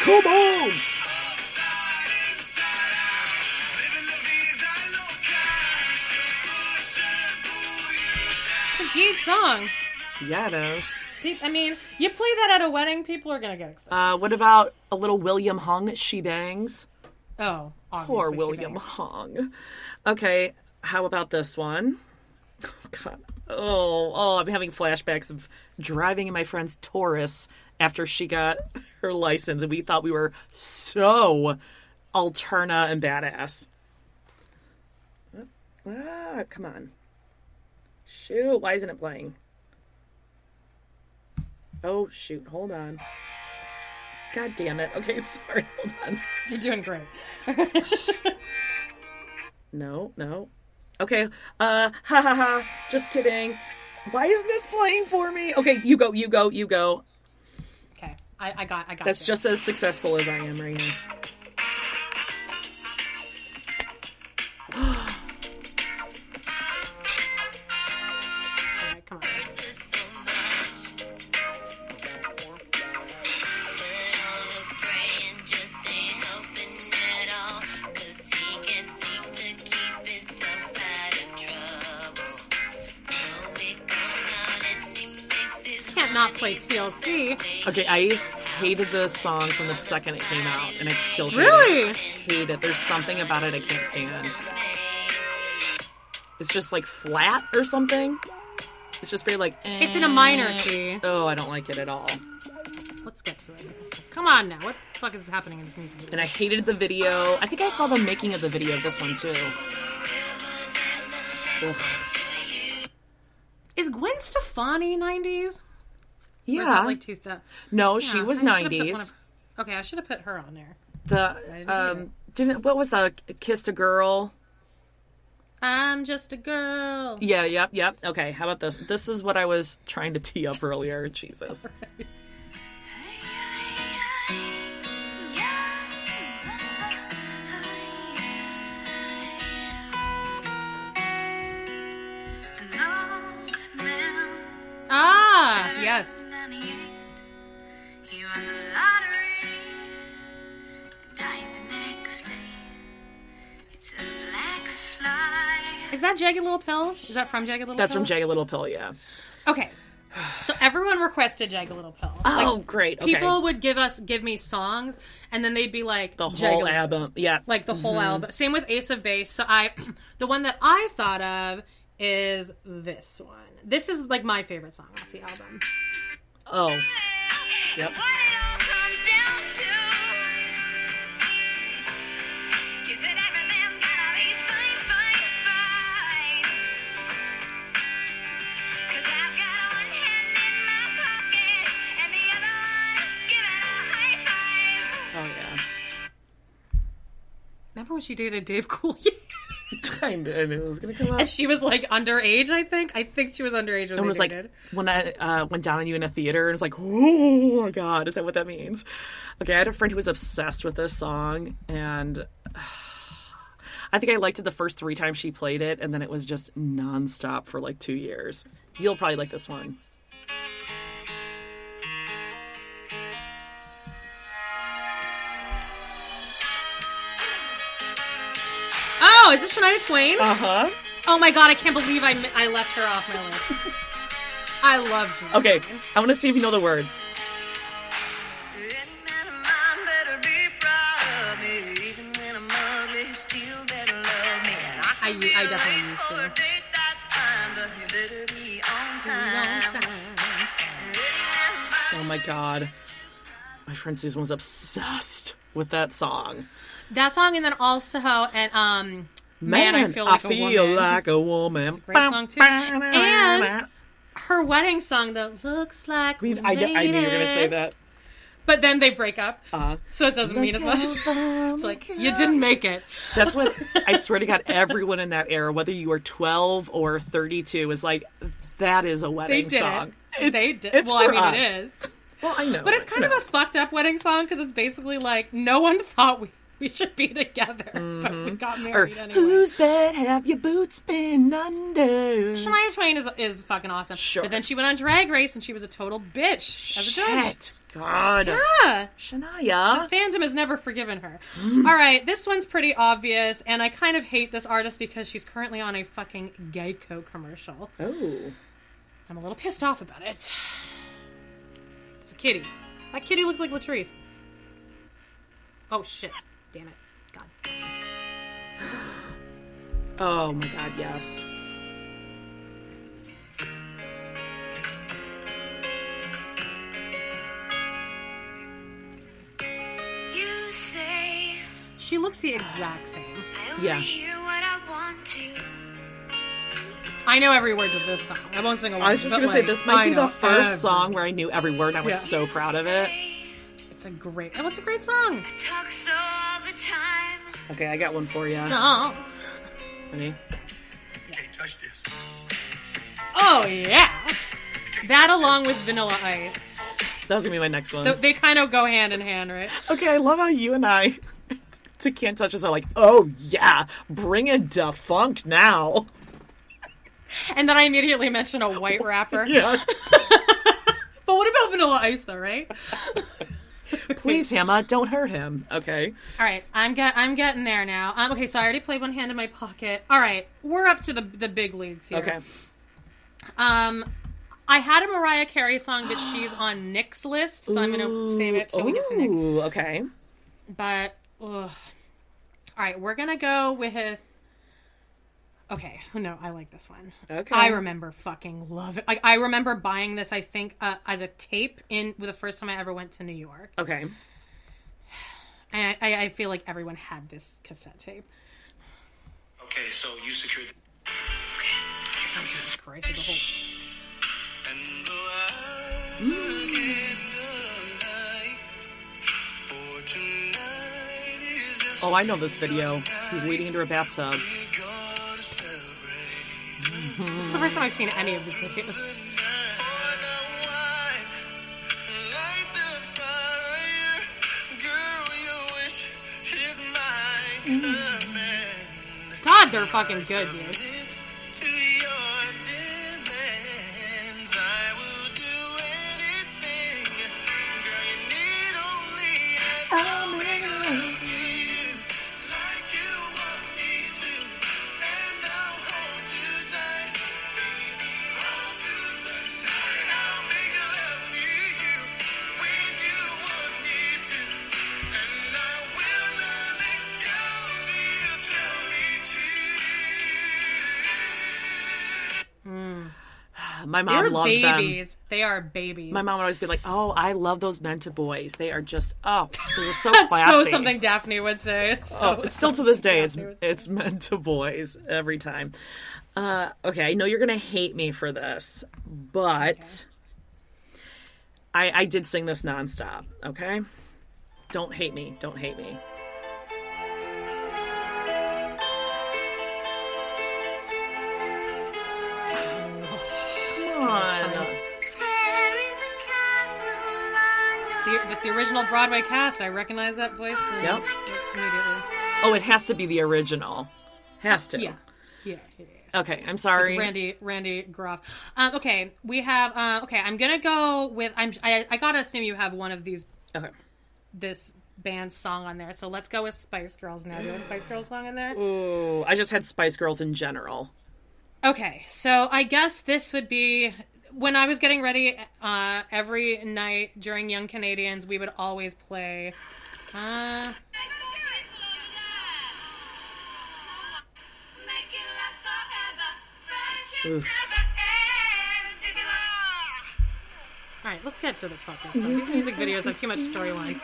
Come on! Song. Yeah, it is. I mean, you play that at a wedding, people are gonna get excited. Uh, what about a little William Hung? She bangs. oh, Poor William. Hung. Okay, how about this one? Oh, God. Oh, oh, I'm having flashbacks of driving in my friend's Taurus after she got her license, and we thought we were so alterna and badass. Ah, come on. Shoot, why isn't it playing? Oh, shoot, hold on. God damn it. Okay, sorry, hold on. You're doing great. No, no. Okay. Uh, ha ha ha. Just kidding. Why isn't this playing for me? Okay, you go, you go, you go. Okay, I, I got, I got. That's you. just as successful as I am right now. Okay, I hated the song from the second it came out, and I still hate Really? it. Hate it. There's something about it I can't stand. It's just like flat or something. It's just very like. It's in a minor eh. key. Oh, I don't like it at all. Let's get to it. Come on now. What the fuck is happening in this music video? And I hated the video. I think I saw the making of the video of this one too. Ugh. Is Gwen Stefani 90s? Yeah. like 2000? no, she was I should've put one 90s. okay, I should have put her on there. The didn't um didn't what was that? Kissed a girl. I'm just a girl. Yeah, yep, yep. Okay, how about this? This is what I was trying to tee up earlier. Jesus. Ah, yes. Is that Jagged Little Pill? Is that from Jagged Little Pill? That's Pill? from Jagged Little Pill, yeah. Okay. So everyone requested Jagged Little Pill. Oh, great. Okay. People would give us give me songs, and then they'd be like the Jagged whole Little- album. Yeah. like the whole mm-hmm. album. Same with Ace of Base. So I, the one that I thought of is this one. This is like my favorite song off the album. Oh. Yep. Remember when she dated Dave Coulier? I knew it was gonna come up. and she was like underage. I think. I think she was underage when It they was like when I uh, went down on you in a theater, and it's like, oh my god, is that what that means? Okay, I had a friend who was obsessed with this song, and I think I liked it the first three times she played it, and then it was just nonstop for like two years. You'll probably like this one. Oh, is this Shania Twain? Uh huh. oh my god, I can't believe I mi- I left her off my list. I love Shania. Okay, Twain. I want to see if you know the words. Any man of mine better be proud of me. Even when I'm ugly, he still better love me. And I, I, can u- I be definitely used to. date, that's fine, but you better be on time. Oh my god, my friend Susan was obsessed with that song. That song, and then also, and um, man, I feel like a woman. like a woman. great song, too. And- her wedding song that looks like I mean, I, I knew you were gonna say that. But then they break up, Uh, so it doesn't mean as much. it's like you didn't make it. That's what I swear to God. Everyone in that era, whether you were twelve or thirty-two, is like that is a wedding did song. it. They did. It's well, I mean, us. it is. Well, I know, But it's kind I of a fucked up wedding song because it's basically like no one thought we, we should be together, but we mm-hmm. got know. or married anyway. whose bed have your boots been under? Shania Twain is is fucking awesome. Sure. But then she went on Drag Race and she was a total bitch as a judge. Shit. God, Yeah. Shania. The Fandom has never forgiven her. Mm. All right, this one's pretty obvious, and I kind of hate this artist because she's currently on a fucking Geico commercial. Oh, I'm a little pissed off about it. It's a kitty. That kitty looks like Latrice. Oh shit. Damn it. God. oh my God, yes. You say She looks the exact same. I only Yeah. hear what I want to. I know every word to this song. I won't sing along. I was just gonna say like, this I might be the first every- song where I knew every word. and I was Yeah. so proud of it. It's a great. Oh, it's a great song. Okay, I got one for you. Song. Honey. Oh yeah. That along with Vanilla Ice. That was gonna be my next one. So they kind of go hand in hand, right? Okay, I love how you and I to Can't Touch Us are like, oh yeah, bring it defunct now. And then I immediately mention a white rapper. Yeah. But what about Vanilla Ice though, right? Please, Hammer, don't hurt him. Okay. All right, I'm get I'm getting there now. Um, okay, so I already played one hand in my pocket. All right, we're up to the the big leagues here. Okay. Um, I had a Mariah Carey song, but she's on Nick's list, so I'm gonna save it till we get to Nick. Ooh, okay. But ugh. all right, we're gonna go with. Okay, no, I like this one. Okay. I remember fucking love it. Like I remember buying this. I think uh, as a tape in the first time I ever went to New York, Okay. and I, I, I feel like everyone had this cassette tape. Okay, so you secured. Jesus Christ, it's whole. And though I'm again tonight, for tonight is just Oh, I know this video. He's leading into a bathtub. We gotta celebrate. This is the first time I've seen any of these videos. Pour the wine, light the fire. Girl, your wish is my command. God, they're fucking good, dude. My mom They're loved them. babies. They are babies. My mom would always be like, "Oh, I love those Menta boys. They are just oh, they're just so That's classy." so something Daphne would say. It's so Oh, still to this day. It's Daphne would say. it's Menta boys every time. Uh, okay, I know you're gonna hate me for this, but I I did sing this nonstop. Okay, don't hate me. Don't hate me. The, this the original Broadway cast. I recognize that voice Yep. immediately. Oh, it has to be the original. Has to. Yeah, yeah. Okay, I'm sorry. Randy Randy Graff. Um, okay, we have. Uh, okay, I'm gonna go with. I'm. I, I gotta assume you have one of these. Okay. This band song on there. So let's go with Spice Girls now. Do you have a Spice Girls song in there? Ooh, I just had Spice Girls in general. Okay, so I guess this would be when I was getting ready. Uh, every night during Young Canadians, we would always play. Uh, Make it last forever. Friendship Oof. never ends. If you are- all right, let's get to the fucking stuff. These music videos have too much storyline.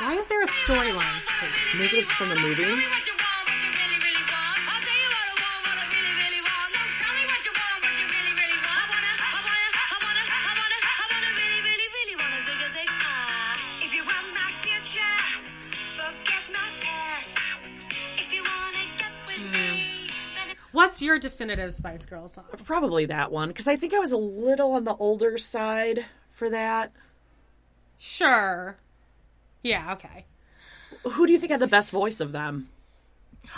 Why is there a storyline? Maybe it's from the movie. What's your definitive Spice Girls song? Probably that one because I think I was a little on the older side for that. Sure. Yeah, okay. Who do you think had the best voice of them?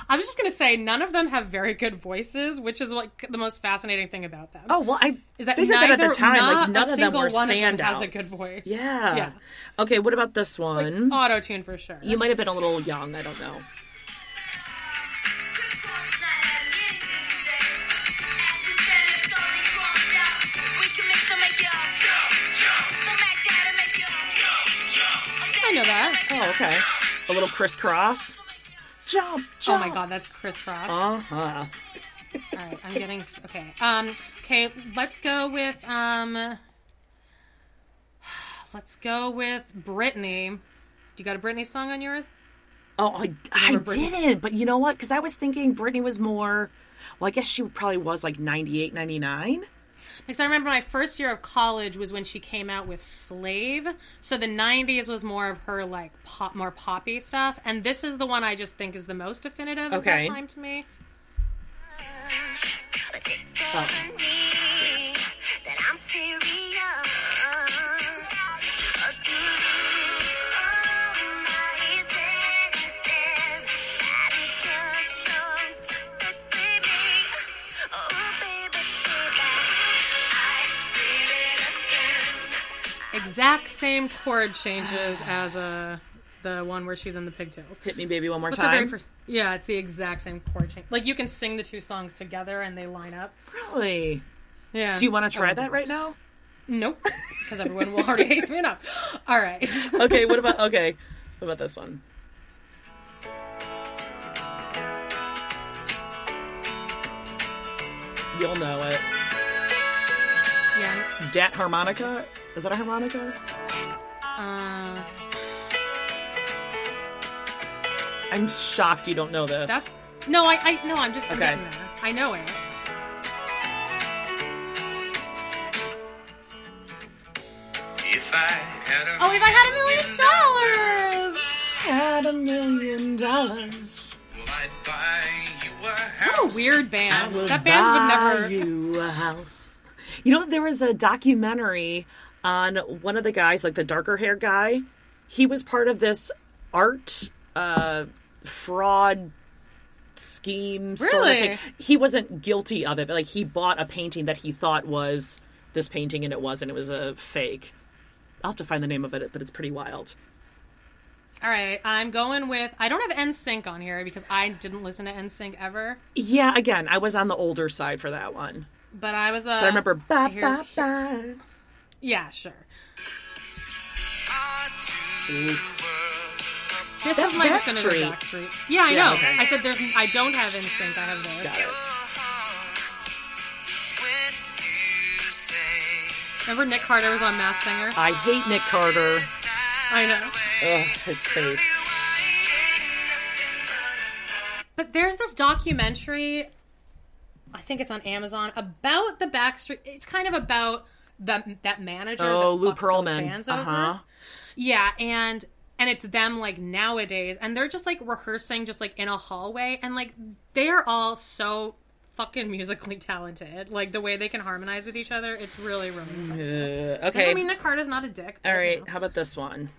I was just gonna say none of them have very good voices, which is like the most fascinating thing about them. Oh well, I is that figured neither, that at the time, not like none a of them were one of them standout. has a good voice. yeah. yeah. Okay, what about this one? Auto tune for sure. you might have been a little young. I don't know. That. Oh, okay. A little crisscross. Jump, jump. Oh my god, that's crisscross. Uh huh. All right, I'm getting okay. Um, okay, let's go with um, let's go with Britney. Do you got a Britney song on yours? Oh, I, I Britney? didn't. But you know what? Because I was thinking Britney was more. Well, I guess she probably was like 98, 99. Because I remember my first year of college was when she came out with Slave. So the '90s was more of her like pop, more poppy stuff, and this is the one I just think is the most definitive of Okay. that time to me. That exact same chord changes as a the one where she's in the pigtails. Hit me, baby, one more What's time. First, yeah, it's the exact same chord change. Like you can sing the two songs together and they line up. Really? Yeah. Do you want to try um, that right now? Nope, because everyone will already hates me enough. All right. okay. What about okay? What about this one? You'll know it. Yeah. Dat harmonica is that a harmonica? Uh, I'm shocked you don't know this. that's no, I, I no, I'm just I'm Okay. getting there. I know it. If I had a Oh, if I had a million dollars. Had a million dollars. well, I'd buy you a What house. a weird band. That band would never. you a house. You know, there was a documentary on one of the guys, like the darker hair guy. He was part of this art uh, fraud scheme. Sort of Really? thing. He wasn't guilty of it, but like he bought a painting that he thought was this painting, and it wasn't. It was a fake. I'll have to find the name of it, but it's pretty wild. All right, I'm going with. I don't have NSYNC on here because I didn't listen to NSYNC ever. Yeah, again, I was on the older side for that one. But I was. Uh, But I remember ba here- ba ba. Yeah, sure. This That's is my definitive Backstreet. Backstreet. Yeah, I Yeah, know. okay. I said there's. I don't have NSYNC. I have this. Got it. Remember Nick Carter was on Masked Singer? I hate Nick Carter. I know. Ugh, his face. But there's this documentary, I think it's on Amazon, about the Backstreet. It's kind of about the that manager. Oh, that Lou Pearlman. Bands over. Uh-huh. Yeah, and and it's them like nowadays, and they're just like rehearsing, just like in a hallway, and like they're all so fucking musically talented. Like the way they can harmonize with each other, it's really really. Fun. Uh, I okay. mean, Nick Carter's not a dick. All right. You know. How about this one?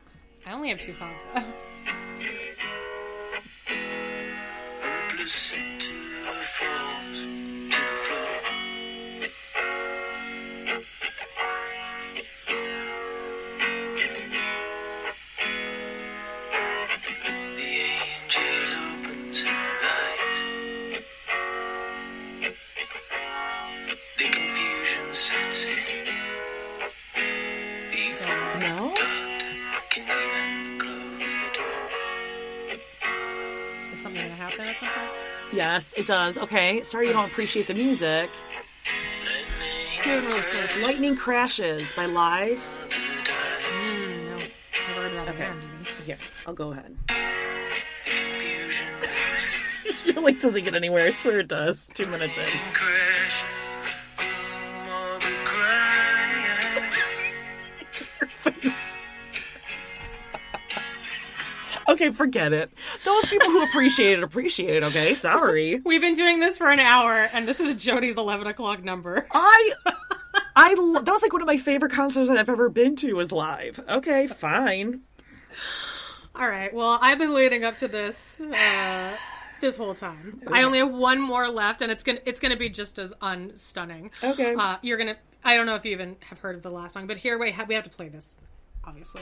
I only have two songs. gonna happen at some point? Yes, it does. Okay. Sorry you don't appreciate the music. Lightning Crashes by Live. Mm, no, never heard that Okay. band. even. Here, I'll go ahead. Confusion grows You're like, does it get anywhere? I swear it does. Two minutes in. Okay, forget it. Those people who appreciate it appreciate it. Okay, sorry. We've been doing this for an hour, and this is Jody's eleven o'clock number. I, I that was like one of my favorite concerts I've ever been to. Was live. Okay, fine. All right. Well, I've been leading up to this uh, this whole time. I only have one more left, and it's gonna it's gonna be just as unstunning. Okay. Uh, you're gonna. I don't know if you even have heard of the last song, but here we have we have to play this, obviously.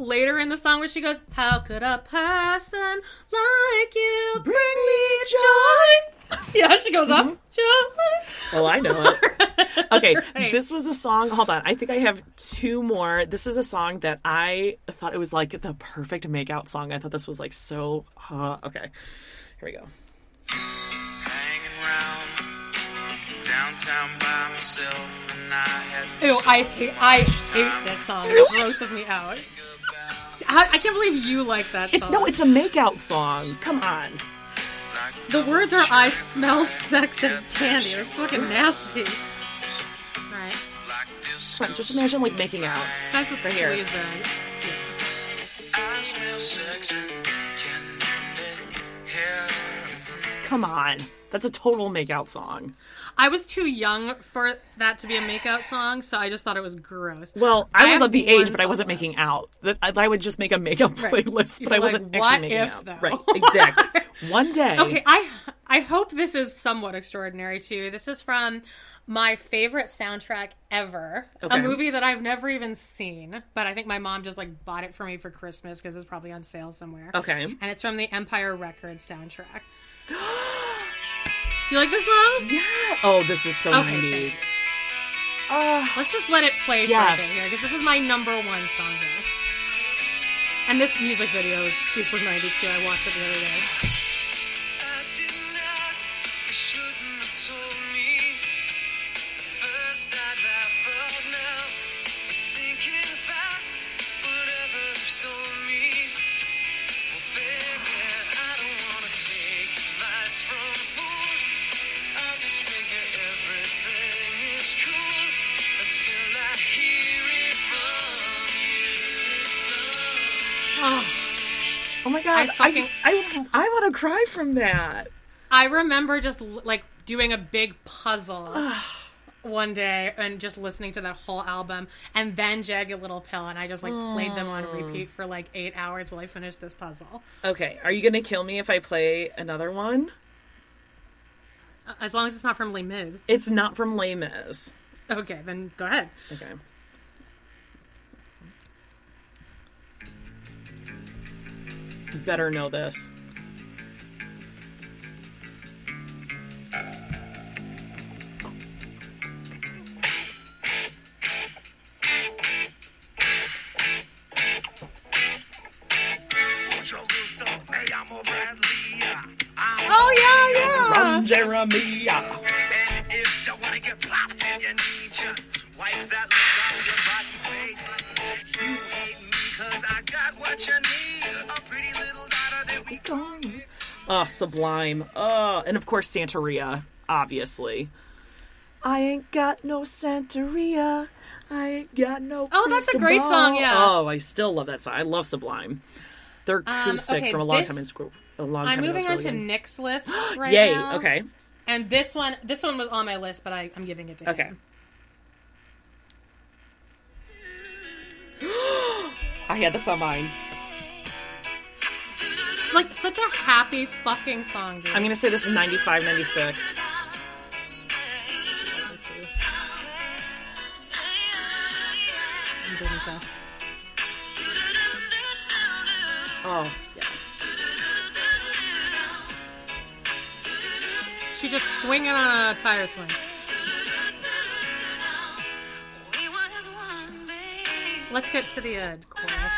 later in the song where she goes, "How could a person like you bring me joy?" yeah, she goes up, joy. Oh, I know it. Okay, Right. this was a song. Hold on, I think I have two more. This is a song that I thought it was like the perfect makeout song. I thought this was like so. Uh, okay, here we go. Hanging round downtown by myself, and I had Ew, I hate, I hate this song. It grosses me out. I, I can't believe you like that It, song. no, it's a makeout song. Come on. the words are "I smell sex and candy." It's fucking nasty. Right. Come on, just imagine like making out. That's a Right here. bag. I smell sex and candy. Come on. That's a total makeout song. I was too young for that to be a makeout song, so I just thought it was gross. Well, I, was have of the age, but I wasn't making out. That I, I would just make a makeup Right. playlist, You're but I wasn't what actually making if, out. though? Right, exactly. One day. Okay, I I hope this is somewhat extraordinary too. This is from my favorite soundtrack ever. Okay. A movie that I've never even seen, but I think my mom just like bought it for me for Christmas because it's probably on sale somewhere. Okay. And it's from the Empire Records soundtrack. You like this song? Yeah. Oh, this is so Okay, 90s. Ah. Let's just let it play for a bit here because this is my number one song here. And this music video is super 90s too. I watched it the other day. God, I I fucking- I, I, want to cry from that. I remember just like doing a big puzzle one day and just listening to that whole album and then Jagged Little Pill and I just like played them on mm. repeat for like eight hours while I finished this puzzle. Okay, are you gonna kill me if I play another one? As long as it's not from Les Mis. It's not from Les Mis. Okay, then go ahead. Okay. You better know this. Oh yeah, yeah. From Jeremy. And if you wanna get plopped in your knee, just wipe that look off your body face. You hate me 'cause I got what you need. Oh, Sublime. Oh, and of course Santeria, obviously. I ain't got no Santeria. I ain't got no. Oh, that's a crystal great song, yeah. Oh, I still love that song. I love Sublime. They're um, acoustic okay, from a long this- time in school. A long time I'm ago. moving on really to good. Nick's list right Yay. now. Okay. And this one this one was on my list, but I, I'm giving it to him. Okay. I had this on mine. Like such a happy fucking song, dude. I'm gonna say this is 95, 96. I'm doing so. Oh, yeah. She's just swinging on a tire swing. Let's get to the uh, chorus.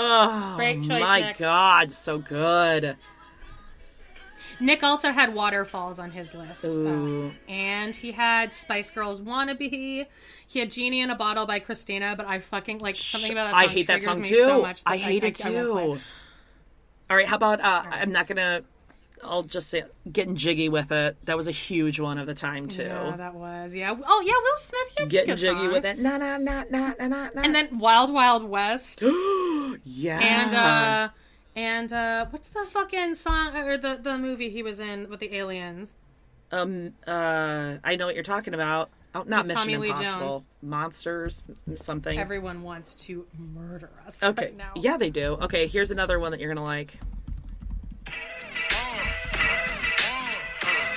Oh, Great choice, my Nick. God, so good. Nick also had Waterfalls on his list. Ooh. And he had Spice Girls Wannabe. He had Genie in a Bottle by Christina, but I fucking like something about that song. I hate that song too. so much that I hate it I too. All right, how about uh, I'm not gonna. I'll just say getting jiggy with it. That was a huge one of the time too. Yeah, that was. Yeah. Oh, yeah, Will Smith. He had getting jiggy with it. Na na na na na. na. And then Wild Wild West. yeah. and uh and uh what's the fucking song or the the movie he was in with the aliens? um uh, I know what you're talking about. Oh, not With Mission Tommy Lee Impossible. Jones. Monsters, something. Everyone wants to murder us okay. right now. Yeah, they do. Okay, here's another one that you're gonna like.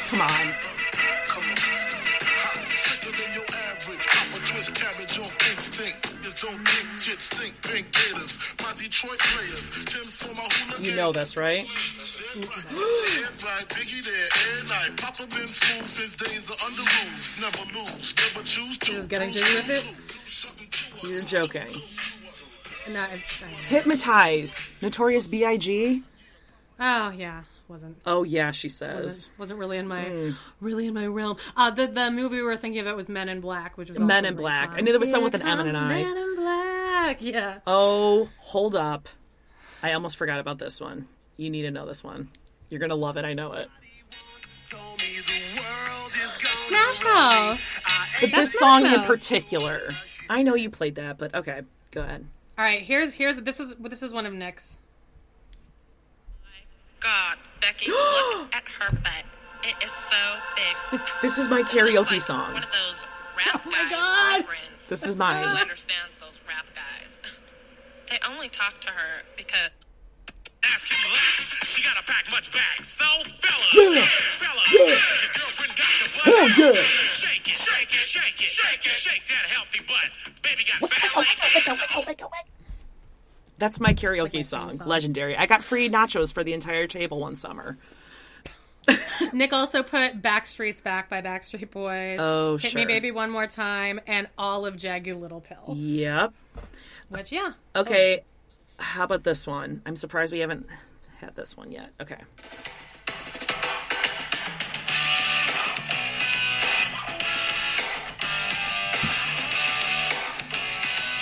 Come on. Sicker than your average. Pop a twist cabbage off instinct. Just don't think tits think pink gators. My Detroit players. Tim's for my hooligans. You know that's right? Head right, Biggie there, air night. Papa been smooth since days of under rules. Never lose, never choose to. Just getting jiggy with it. You're joking. No, it's, I. Hypnotize. Notorious B.I.G. oh yeah, wasn't Oh yeah, she says. wasn't, wasn't really in my Hmm. really in my realm. Uh, the the movie we were thinking of it was Men in Black, which was also Men in great Black. song. I knew there was Here someone with an M and an I. Men in Black, yeah. Oh, hold up. I almost forgot about this one. You need to know this one. You're gonna love it. I know it. Told me the world is gonna Smash Mouth. But That's this song Smash in particular, I know you played that, but okay, go ahead. All right, here's here's this is this is one of Nick's. God, Becky, look at her butt. It is so big. This is my She looks karaoke like song. One of those rap oh my guys' God. This is mine. Who understands those rap guys? They only talk to her because Ask him that. She gotta pack much bags. So, fellas, yeah. fellas, your girlfriend got the butt. Hell yeah. Shake it, shake it, shake it, shake it, shake that healthy butt. Baby got fat leg. That's my karaoke my song. song. Legendary. I got free nachos for the entire table one summer. Nick also put Backstreet's Back by Backstreet Boys. Oh, Hit sure. Me Baby One More Time, and all of Jagged Little Pill. Yep. Which, yeah. Okay. How about this one? I'm surprised we haven't had this one yet. Okay.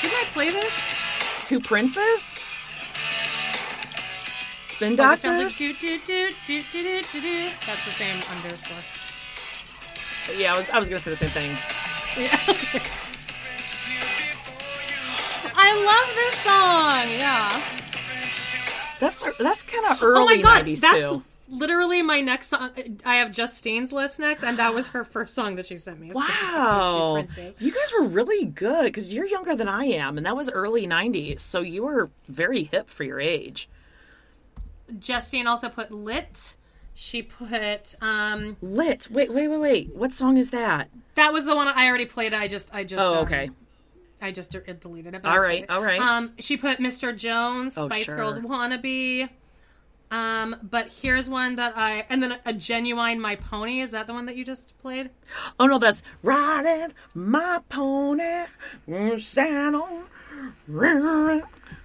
Didn't I play this? Two Princes? Spin Oh, this sounds like Doctors? do, do, do, do, do, do, do, do. That's the same underscore. yeah, I was, I was going to say the same thing. I love this song. Yeah. That's that's kind of early oh my god, 90s that's too. Literally my next song. I have Justine's list next, and that was her first song that she sent me. It's Wow. You guys were really good because you're younger than I am, and that was early 90s. So you were very hip for your age. Justine also put lit. She put um Lit. Wait, wait, wait, wait. What song is that? that was the one I already played. I just I just Oh, um, okay. I just deleted it. All right, all right. Um, she put Mr. Jones, Oh, Spice sure. Girls wannabe. Um, but here's one that I and then a Ginuwine My Pony. Is that the one that you just played? Oh no, that's riding my pony. On.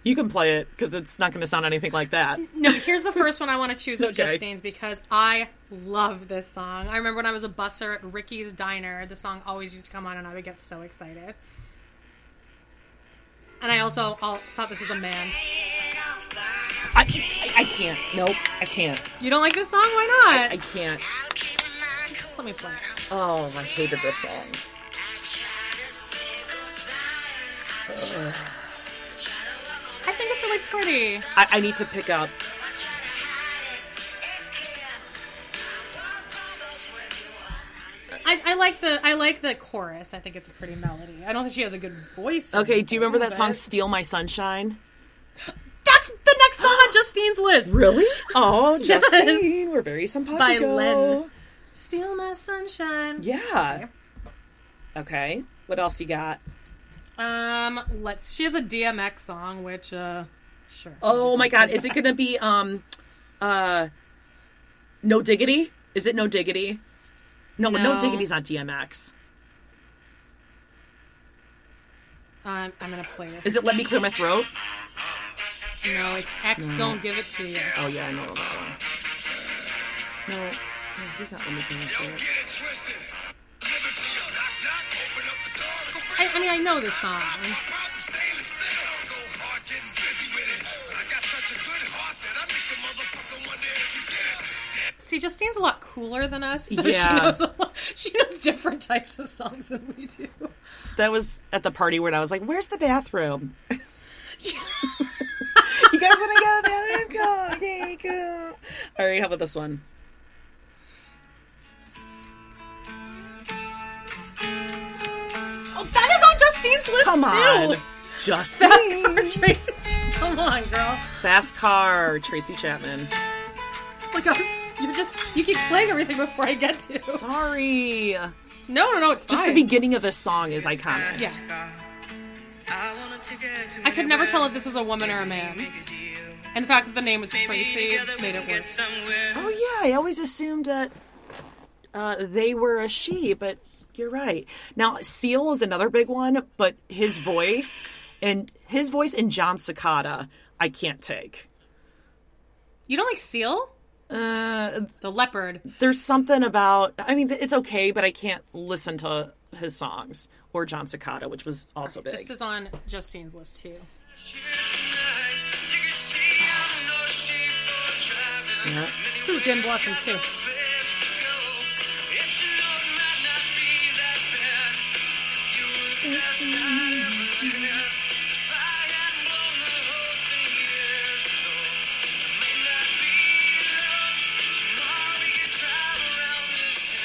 You can play it because it's not going to sound anything like that. No, here's the first one I want to choose of Okay. Justine's because I love this song. I remember when I was a busser at Ricky's Diner, the song always used to come on, and I would get so excited. And I also all, thought this was a man. I, I, I can't. Nope, I can't. You don't like this song? Why not? I not? can't. Let me play it. Oh, I hated this song. I think it's really pretty. I, I need to pick up. I, I like the I like the chorus. I think it's a pretty melody. I don't think she has a good voice. Okay, do you remember that song "Steal My Sunshine"? That's the next song on Justine's list. Really? Oh, Yes. Justine, we're very simpatico. By Len. Steal my sunshine. Yeah. Okay. What else you got? Um, let's. She has a DMX song, which uh, sure. Oh my God! Is it gonna be um, uh, No Diggity? Is it No Diggity? No, no, No. Diggity's not DMX. Um, I'm gonna play it. Is it Let Me Clear My Throat? No, it's X. Don't give it to you. Oh yeah, I know that one. No, no, he's not Let Me I, I mean, I know this song. See, Justine's a lot cooler than us, so Yeah. she knows a lot, she knows different types of songs than we do. That was at the party where I was like, "Where's the bathroom?" guys want to go to the bathroom? Go, okay, go. All right, how about this one? Oh, that is on Justine's list Come too. on, Justine. Fast Car Tracy. Come on, girl. Fast Car, Tracy Chapman. Oh like I you just you keep playing everything before I get to. Sorry. No, no, no. It's Just fine. the beginning of this song is iconic. Yeah. I could never tell if this was a woman or a man. In fact, the name was Tracy made it worse. Oh yeah, I always assumed that uh, they were a she, but you're right. Now Seal is another big one, but his voice and his voice in John Cicada, I can't take. You don't like Seal? Uh, The leopard. there's something about. I mean, it's okay, but I can't listen to his songs or John Cicada, which was also big. This is on Justine's list too. Yeah. This is Gin Blossoms too.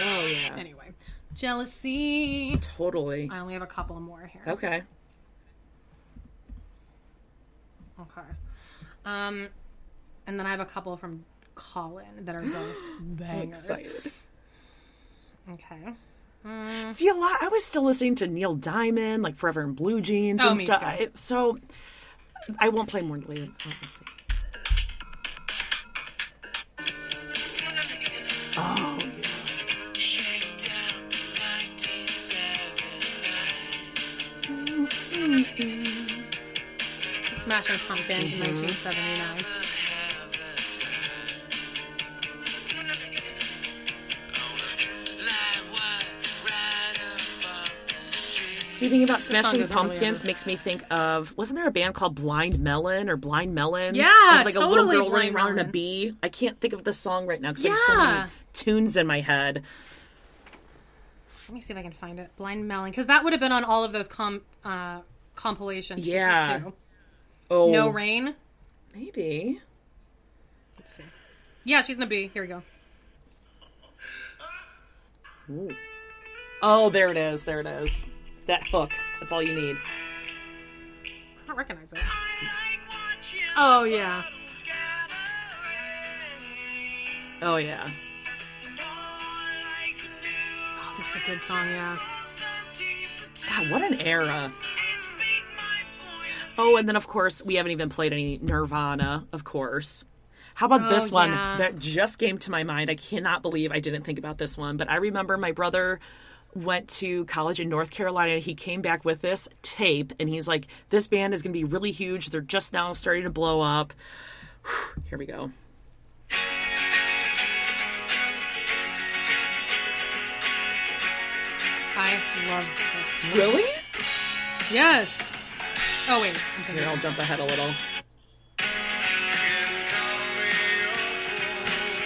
Oh yeah. Anyway, jealousy. Totally. I only have a couple more here. Okay. Okay. Um, and then I have a couple from Colin that are both bangers. excited. Okay. See a lot. I was still listening to Neil Diamond, like Forever in Blue Jeans Oh, and stuff. I- So I won't play more later. Oh, let's see. Oh, Smashing Pumpkins, 1979. See, thinking about song Smashing doesn't really Pumpkins makes me think of wasn't there a band called Blind Melon or Blind Melons? Yeah, it was like a little totally girl running around in a bee. I can't think of the song right now because I have so many tunes in my head. Let me see if I can find it. Blind Melon, because that would have been on all of those com uh, compilations. Yeah. Too. Oh, No Rain. maybe. Let's see. Yeah, she's in a bee. Here we go. Ooh. Oh, there it is. There it is. That hook. That's all you need. I don't recognize it. Oh yeah. Oh yeah. Oh, this is a good song. Yeah. God, what an era. Oh, and then of course we haven't even played any Nirvana, of course. How about Oh, this one yeah. that just came to my mind? I cannot believe I didn't think about this one, but I remember my brother went to college in North Carolina. He came back with this tape and he's like, This band is going to be really huge. They're just now starting to blow up. Whew, Here we go. I love this. Really? Yes. Oh wait. I'm Here. I'll jump ahead a little.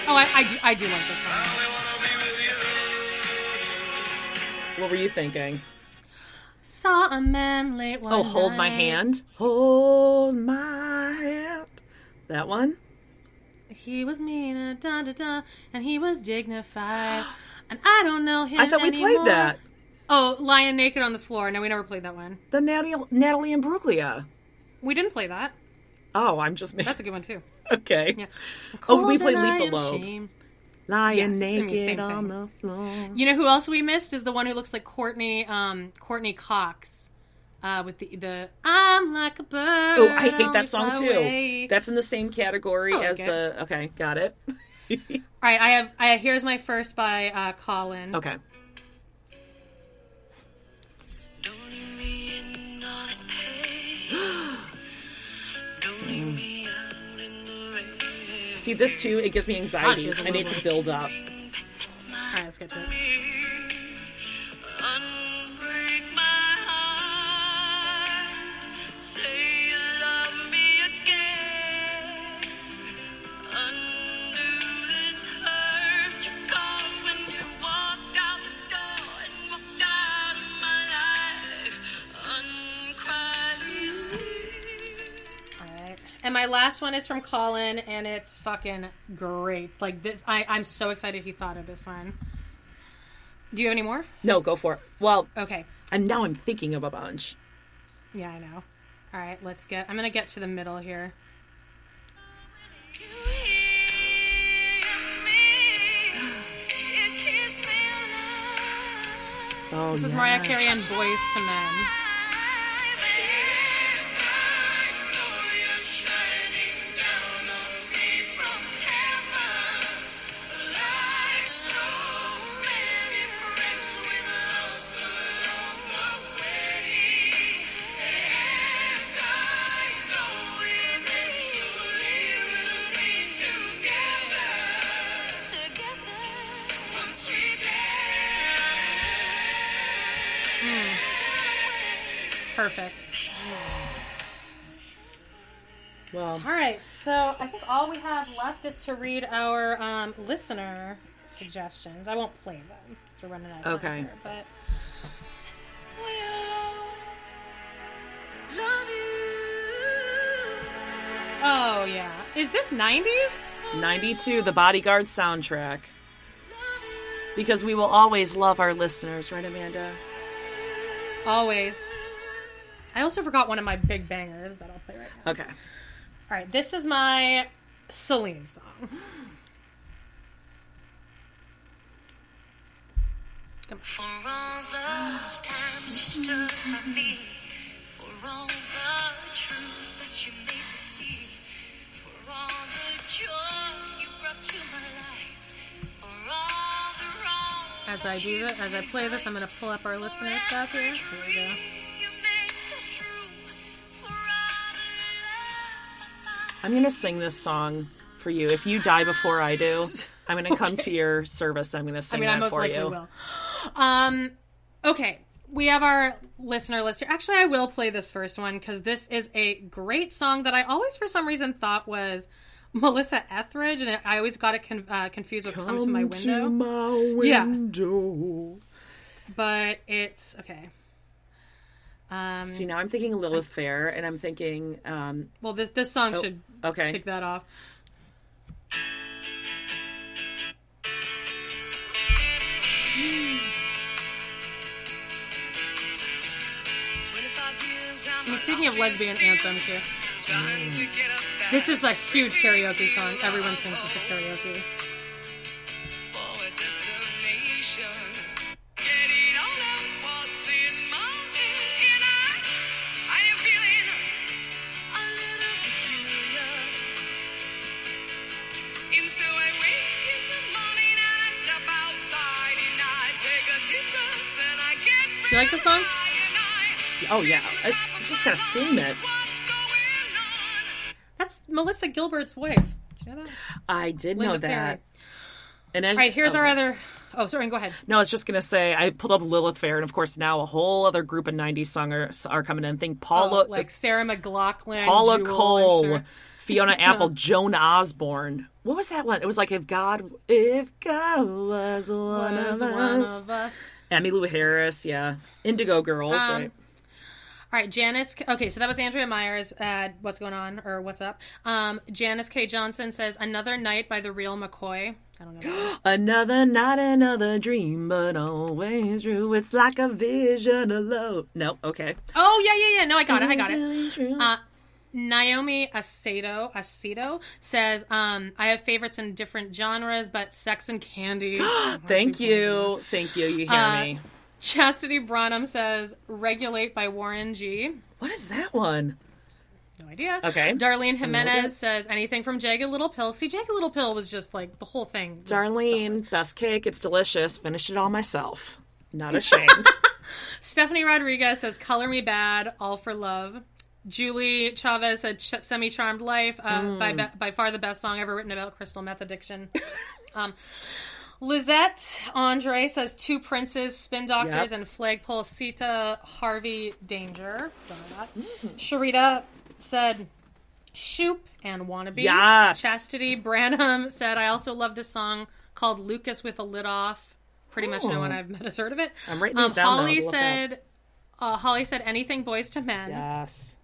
Oh, I, I do. I do like this song. What were you thinking? Saw a man late one Oh, hold my hand. Hold my hand. That one? He was mean, uh, da da da, and he was dignified. And I don't know him. I thought we anymore. played that. Oh, lying naked on the floor. No, we never played that one. The Natalie, Natalie Imbruglia. We didn't play that. Oh, I'm just missing That's a good one too. okay. Yeah. Oh, we played Lisa Loeb. Lying Yes, naked on the floor. You know who else we missed is the one who looks like Courteney, um, Courteney Cox, uh, with the the I'm like a bird. Oh, I hate that song too. away." That's in the same category like as it. the. Okay, got it. All right, I have. I here's my first by uh, Colin. Okay. See this too. It gives me anxiety. I need to build up. All right, let's get to it. Last one is from Colin, and it's fucking great. Like this, I I'm so excited he thought of this one. Do you have any more? No, go for it. Well, Okay. and now I'm thinking of a bunch. Yeah, I know. All right, let's get. I'm gonna get to the middle here. You hear me? It keeps me alive. Oh, This is yes. Mariah Carey and Boyz II Men. All right, so I think all we have left is to read our um, listener suggestions. I won't play them. We're running out of time Okay. here, but oh yeah, is this '90s? 92, the Bodyguard soundtrack. Because we will always love our listeners, right, Amanda? Always. I also forgot one of my big bangers that I'll play right now. Okay. All right, this is my Celine song. For all those times you stood by me, for all the truth that you made me see, for all the joy you brought to my life, for all the wrong As I do this, as I play this, I'm going to pull up our listener stuff here. Here we go. I'm going to sing this song for you. If you die before I do, I'm going to come to your service. I'm going to sing I mean, I that most for likely you. will. Um, okay, we have our listener list here. Actually, I will play this first one because this is a great song that I always, for some reason, thought was Melissa Etheridge, and I always got it con- uh, confused with "Come to My Window." my Yeah. window. But it's okay. Um, See, now I'm thinking Lilith Fair, and I'm thinking, um, well, this this song Oh, should okay. kick that off. I mean, speaking of lesbian anthems here, this is a huge karaoke song. Everyone sings this at karaoke. Oh yeah, I just gotta scream it. That's Melissa Gilbert's wife. Did you know that? I did Linda know that. Perry. And then, All right, here's oh, our other. Oh, sorry. Go ahead. No, I was just gonna say I pulled up Lilith Fair, and of course now a whole other group of '90s songers are coming in. Think Paula, Oh, like Sarah McLachlan, Paula Jewel, Cole, sure. Fiona Apple, Joan Osborne. What was that one? It was like if God, if God was one, Was of, one us. of us. Emmylou Harris, yeah, Indigo Girls, Um, right? All right, Janice. Okay, so that was Andrea Myers. Uh, what's going on or what's up? Um, Janice K. Johnson says "Another Night" by the Real McCoy. I don't know. Another night, another dream, but always true. It's like a vision alone. No, okay. oh yeah, yeah, yeah. No, I got it. I got it. Uh, Naomi Aceto Aceto says, um, "I have favorites in different genres, but Sex and Candy." Thank you, thank you. You hear Uh, me? Chastity Branham says, "Regulate" by Warren G. What is that one? No idea. Okay. Darlene Jimenez says anything from Jagged Little Pill. See, Jagged Little Pill was just like the whole thing. Darlene, best cake. It's delicious. Finished it all myself. Not ashamed. Stephanie Rodriguez says "Color Me Badd," all for love. Julie Chavez said "Semi Charmed Life," uh, by by far the best song ever written about crystal meth addiction. um, Lizette Andre says two princes, spin doctors, Yep. and flagpole Sitta Harvey Danger. Don't. Sharita said Shoop and Wannabe. Yes. Chastity Branham said, I also love this song called Lucas with a Lid Off. Pretty much no Oh. one I've met has heard of it. I'm writing um, these down Holly to look up. said, uh, Holly said, anything Boyz II Men. yes.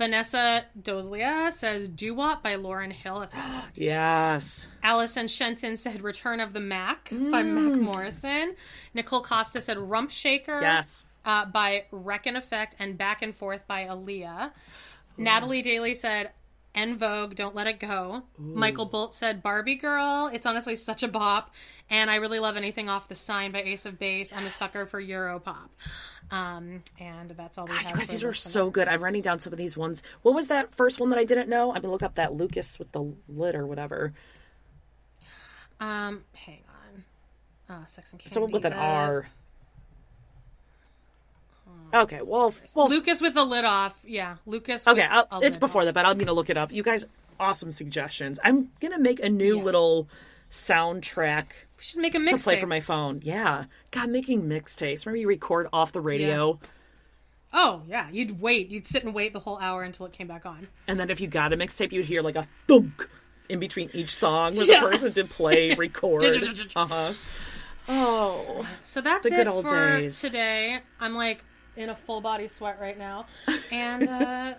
Vanessa Dozlia says, "Doo Wop by Lauryn Hill. That's Yes. Allison Shenton said, Return of the Mack by Mac Morrison. Nicole Costa said, Rump Shaker. Yes. Uh, by Wreckx-N-Effect and Back and Forth by Aaliyah. Natalie Daly said, En Vogue, Don't Let It Go. Michael Bolt said, Barbie Girl. It's honestly such a bop. And I really love anything off the sign by Ace of Base. I'm a sucker for Europop. Um, and that's all we God, have. you guys, these are so good. I'm writing down some of these ones. What was that first one that I didn't know? I'm gonna look up that Lucas with the lid or whatever. Um, hang on. Uh, Sex and Candy. Someone with an R. Okay, well, well, Lucas with the lid off. Yeah, Lucas. okay, with I'll, a it's lid before off. that, but I'm gonna look it up. You guys, awesome suggestions. I'm gonna make a new little soundtrack We should make a to mixtape. play for my phone. Yeah, God, making mixtapes. Remember you record off the radio. Oh yeah, you'd wait. You'd sit and wait the whole hour until it came back on. And then if you got a mixtape, you'd hear like a thunk in between each song where Yeah. the person did play, record. uh huh. Oh, So that's The good it old for days. today. I'm like in a full body sweat right now. And uh,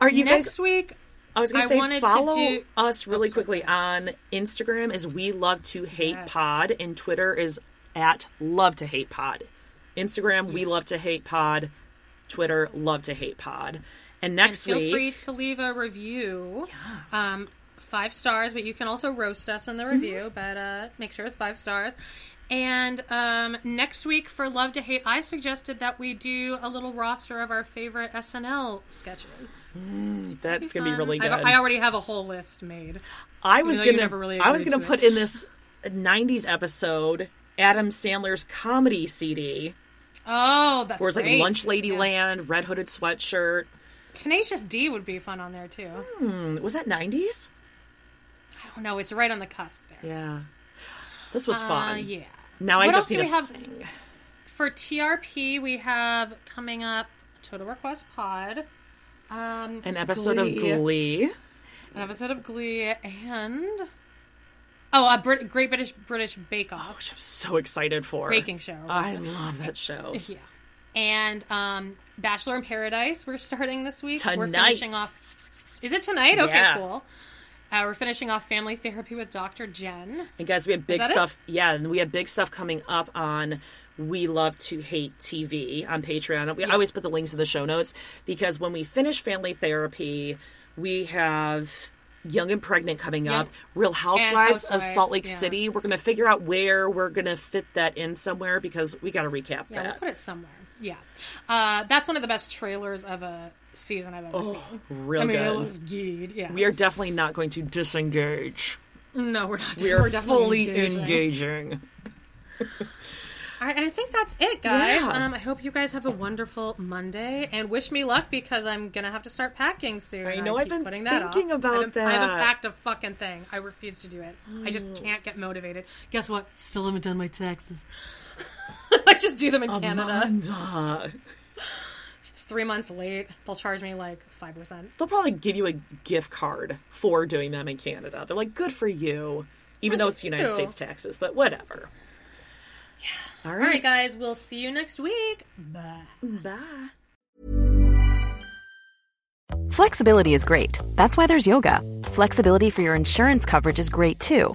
are you next guys? week, I was going to say to follow do- us really sorry. quickly on Instagram. Is we love to hate Yes. pod, and Twitter is at love to hate pod. Instagram, we love to hate pod. Twitter, love to hate pod. And and next feel week, free to leave a review. Um, five stars, but you can also roast us in the review. But uh, make sure it's five stars. And um, next week for Love to Hate, I suggested that we do a little roster of our favorite SNL sketches. that's going to be really good. I've- I already have a whole list made. I was gonna, never really I was gonna to put it. in this '90s episode Adam Sandler's comedy CD, Oh, that's where it's like. Lunch Lady Yeah. Land, Red Hooded Sweatshirt. Tenacious D would be fun on there too. Hmm, was that '90s? I don't know. It's right on the cusp there. Yeah, this was fun. Uh, yeah. Now I just need to have? sing. For TRP, we have coming up Total Request Pod, um, An episode of Glee, Glee. an episode of Glee, and oh, a Brit- Great British British Bake Off Which I'm so excited for. baking show. I love that show. yeah, and um, Bachelor in Paradise. We're starting this week. Tonight. We're finishing off. Is it tonight? Okay, Yeah. cool. Uh, we're finishing off Family Therapy with Dr. Jen. And guys, we have big that it? stuff. Yeah, and we have big stuff coming up on We Love to Hate TV on Patreon. We always put the links in the show notes because when we finish family therapy, we have Young and Pregnant coming up, Real Housewives, of Salt Lake yeah. City. We're going to figure out where we're going to fit that in somewhere because we got to recap Yeah, we'll that. put it somewhere. Yeah, uh, that's one of the best trailers of a season I've ever seen. real I mean, it good. was good. Yeah, We are definitely not going to disengage. no, we're not. We are we're definitely fully engaging. engaging. I, I think that's it, guys. Yeah. Um, I hope you guys have a wonderful Monday and wish me luck because I'm gonna have to start packing soon. I know, I've been putting that thinking off. about I haven't, I haven't packed a fucking thing. I refuse to do it. I just can't get motivated. Guess what? Still haven't done my taxes. I just do them in Canada. Amanda. It's three months late. They'll charge me like five percent. They'll probably give you a gift card for doing them in Canada. They're like, good for you, even though it's United you. States taxes, but whatever. Yeah. All All right, right. guys. We'll see you next week. Bye. Bye. Flexibility is great. That's why there's yoga. Flexibility for your insurance coverage is great too.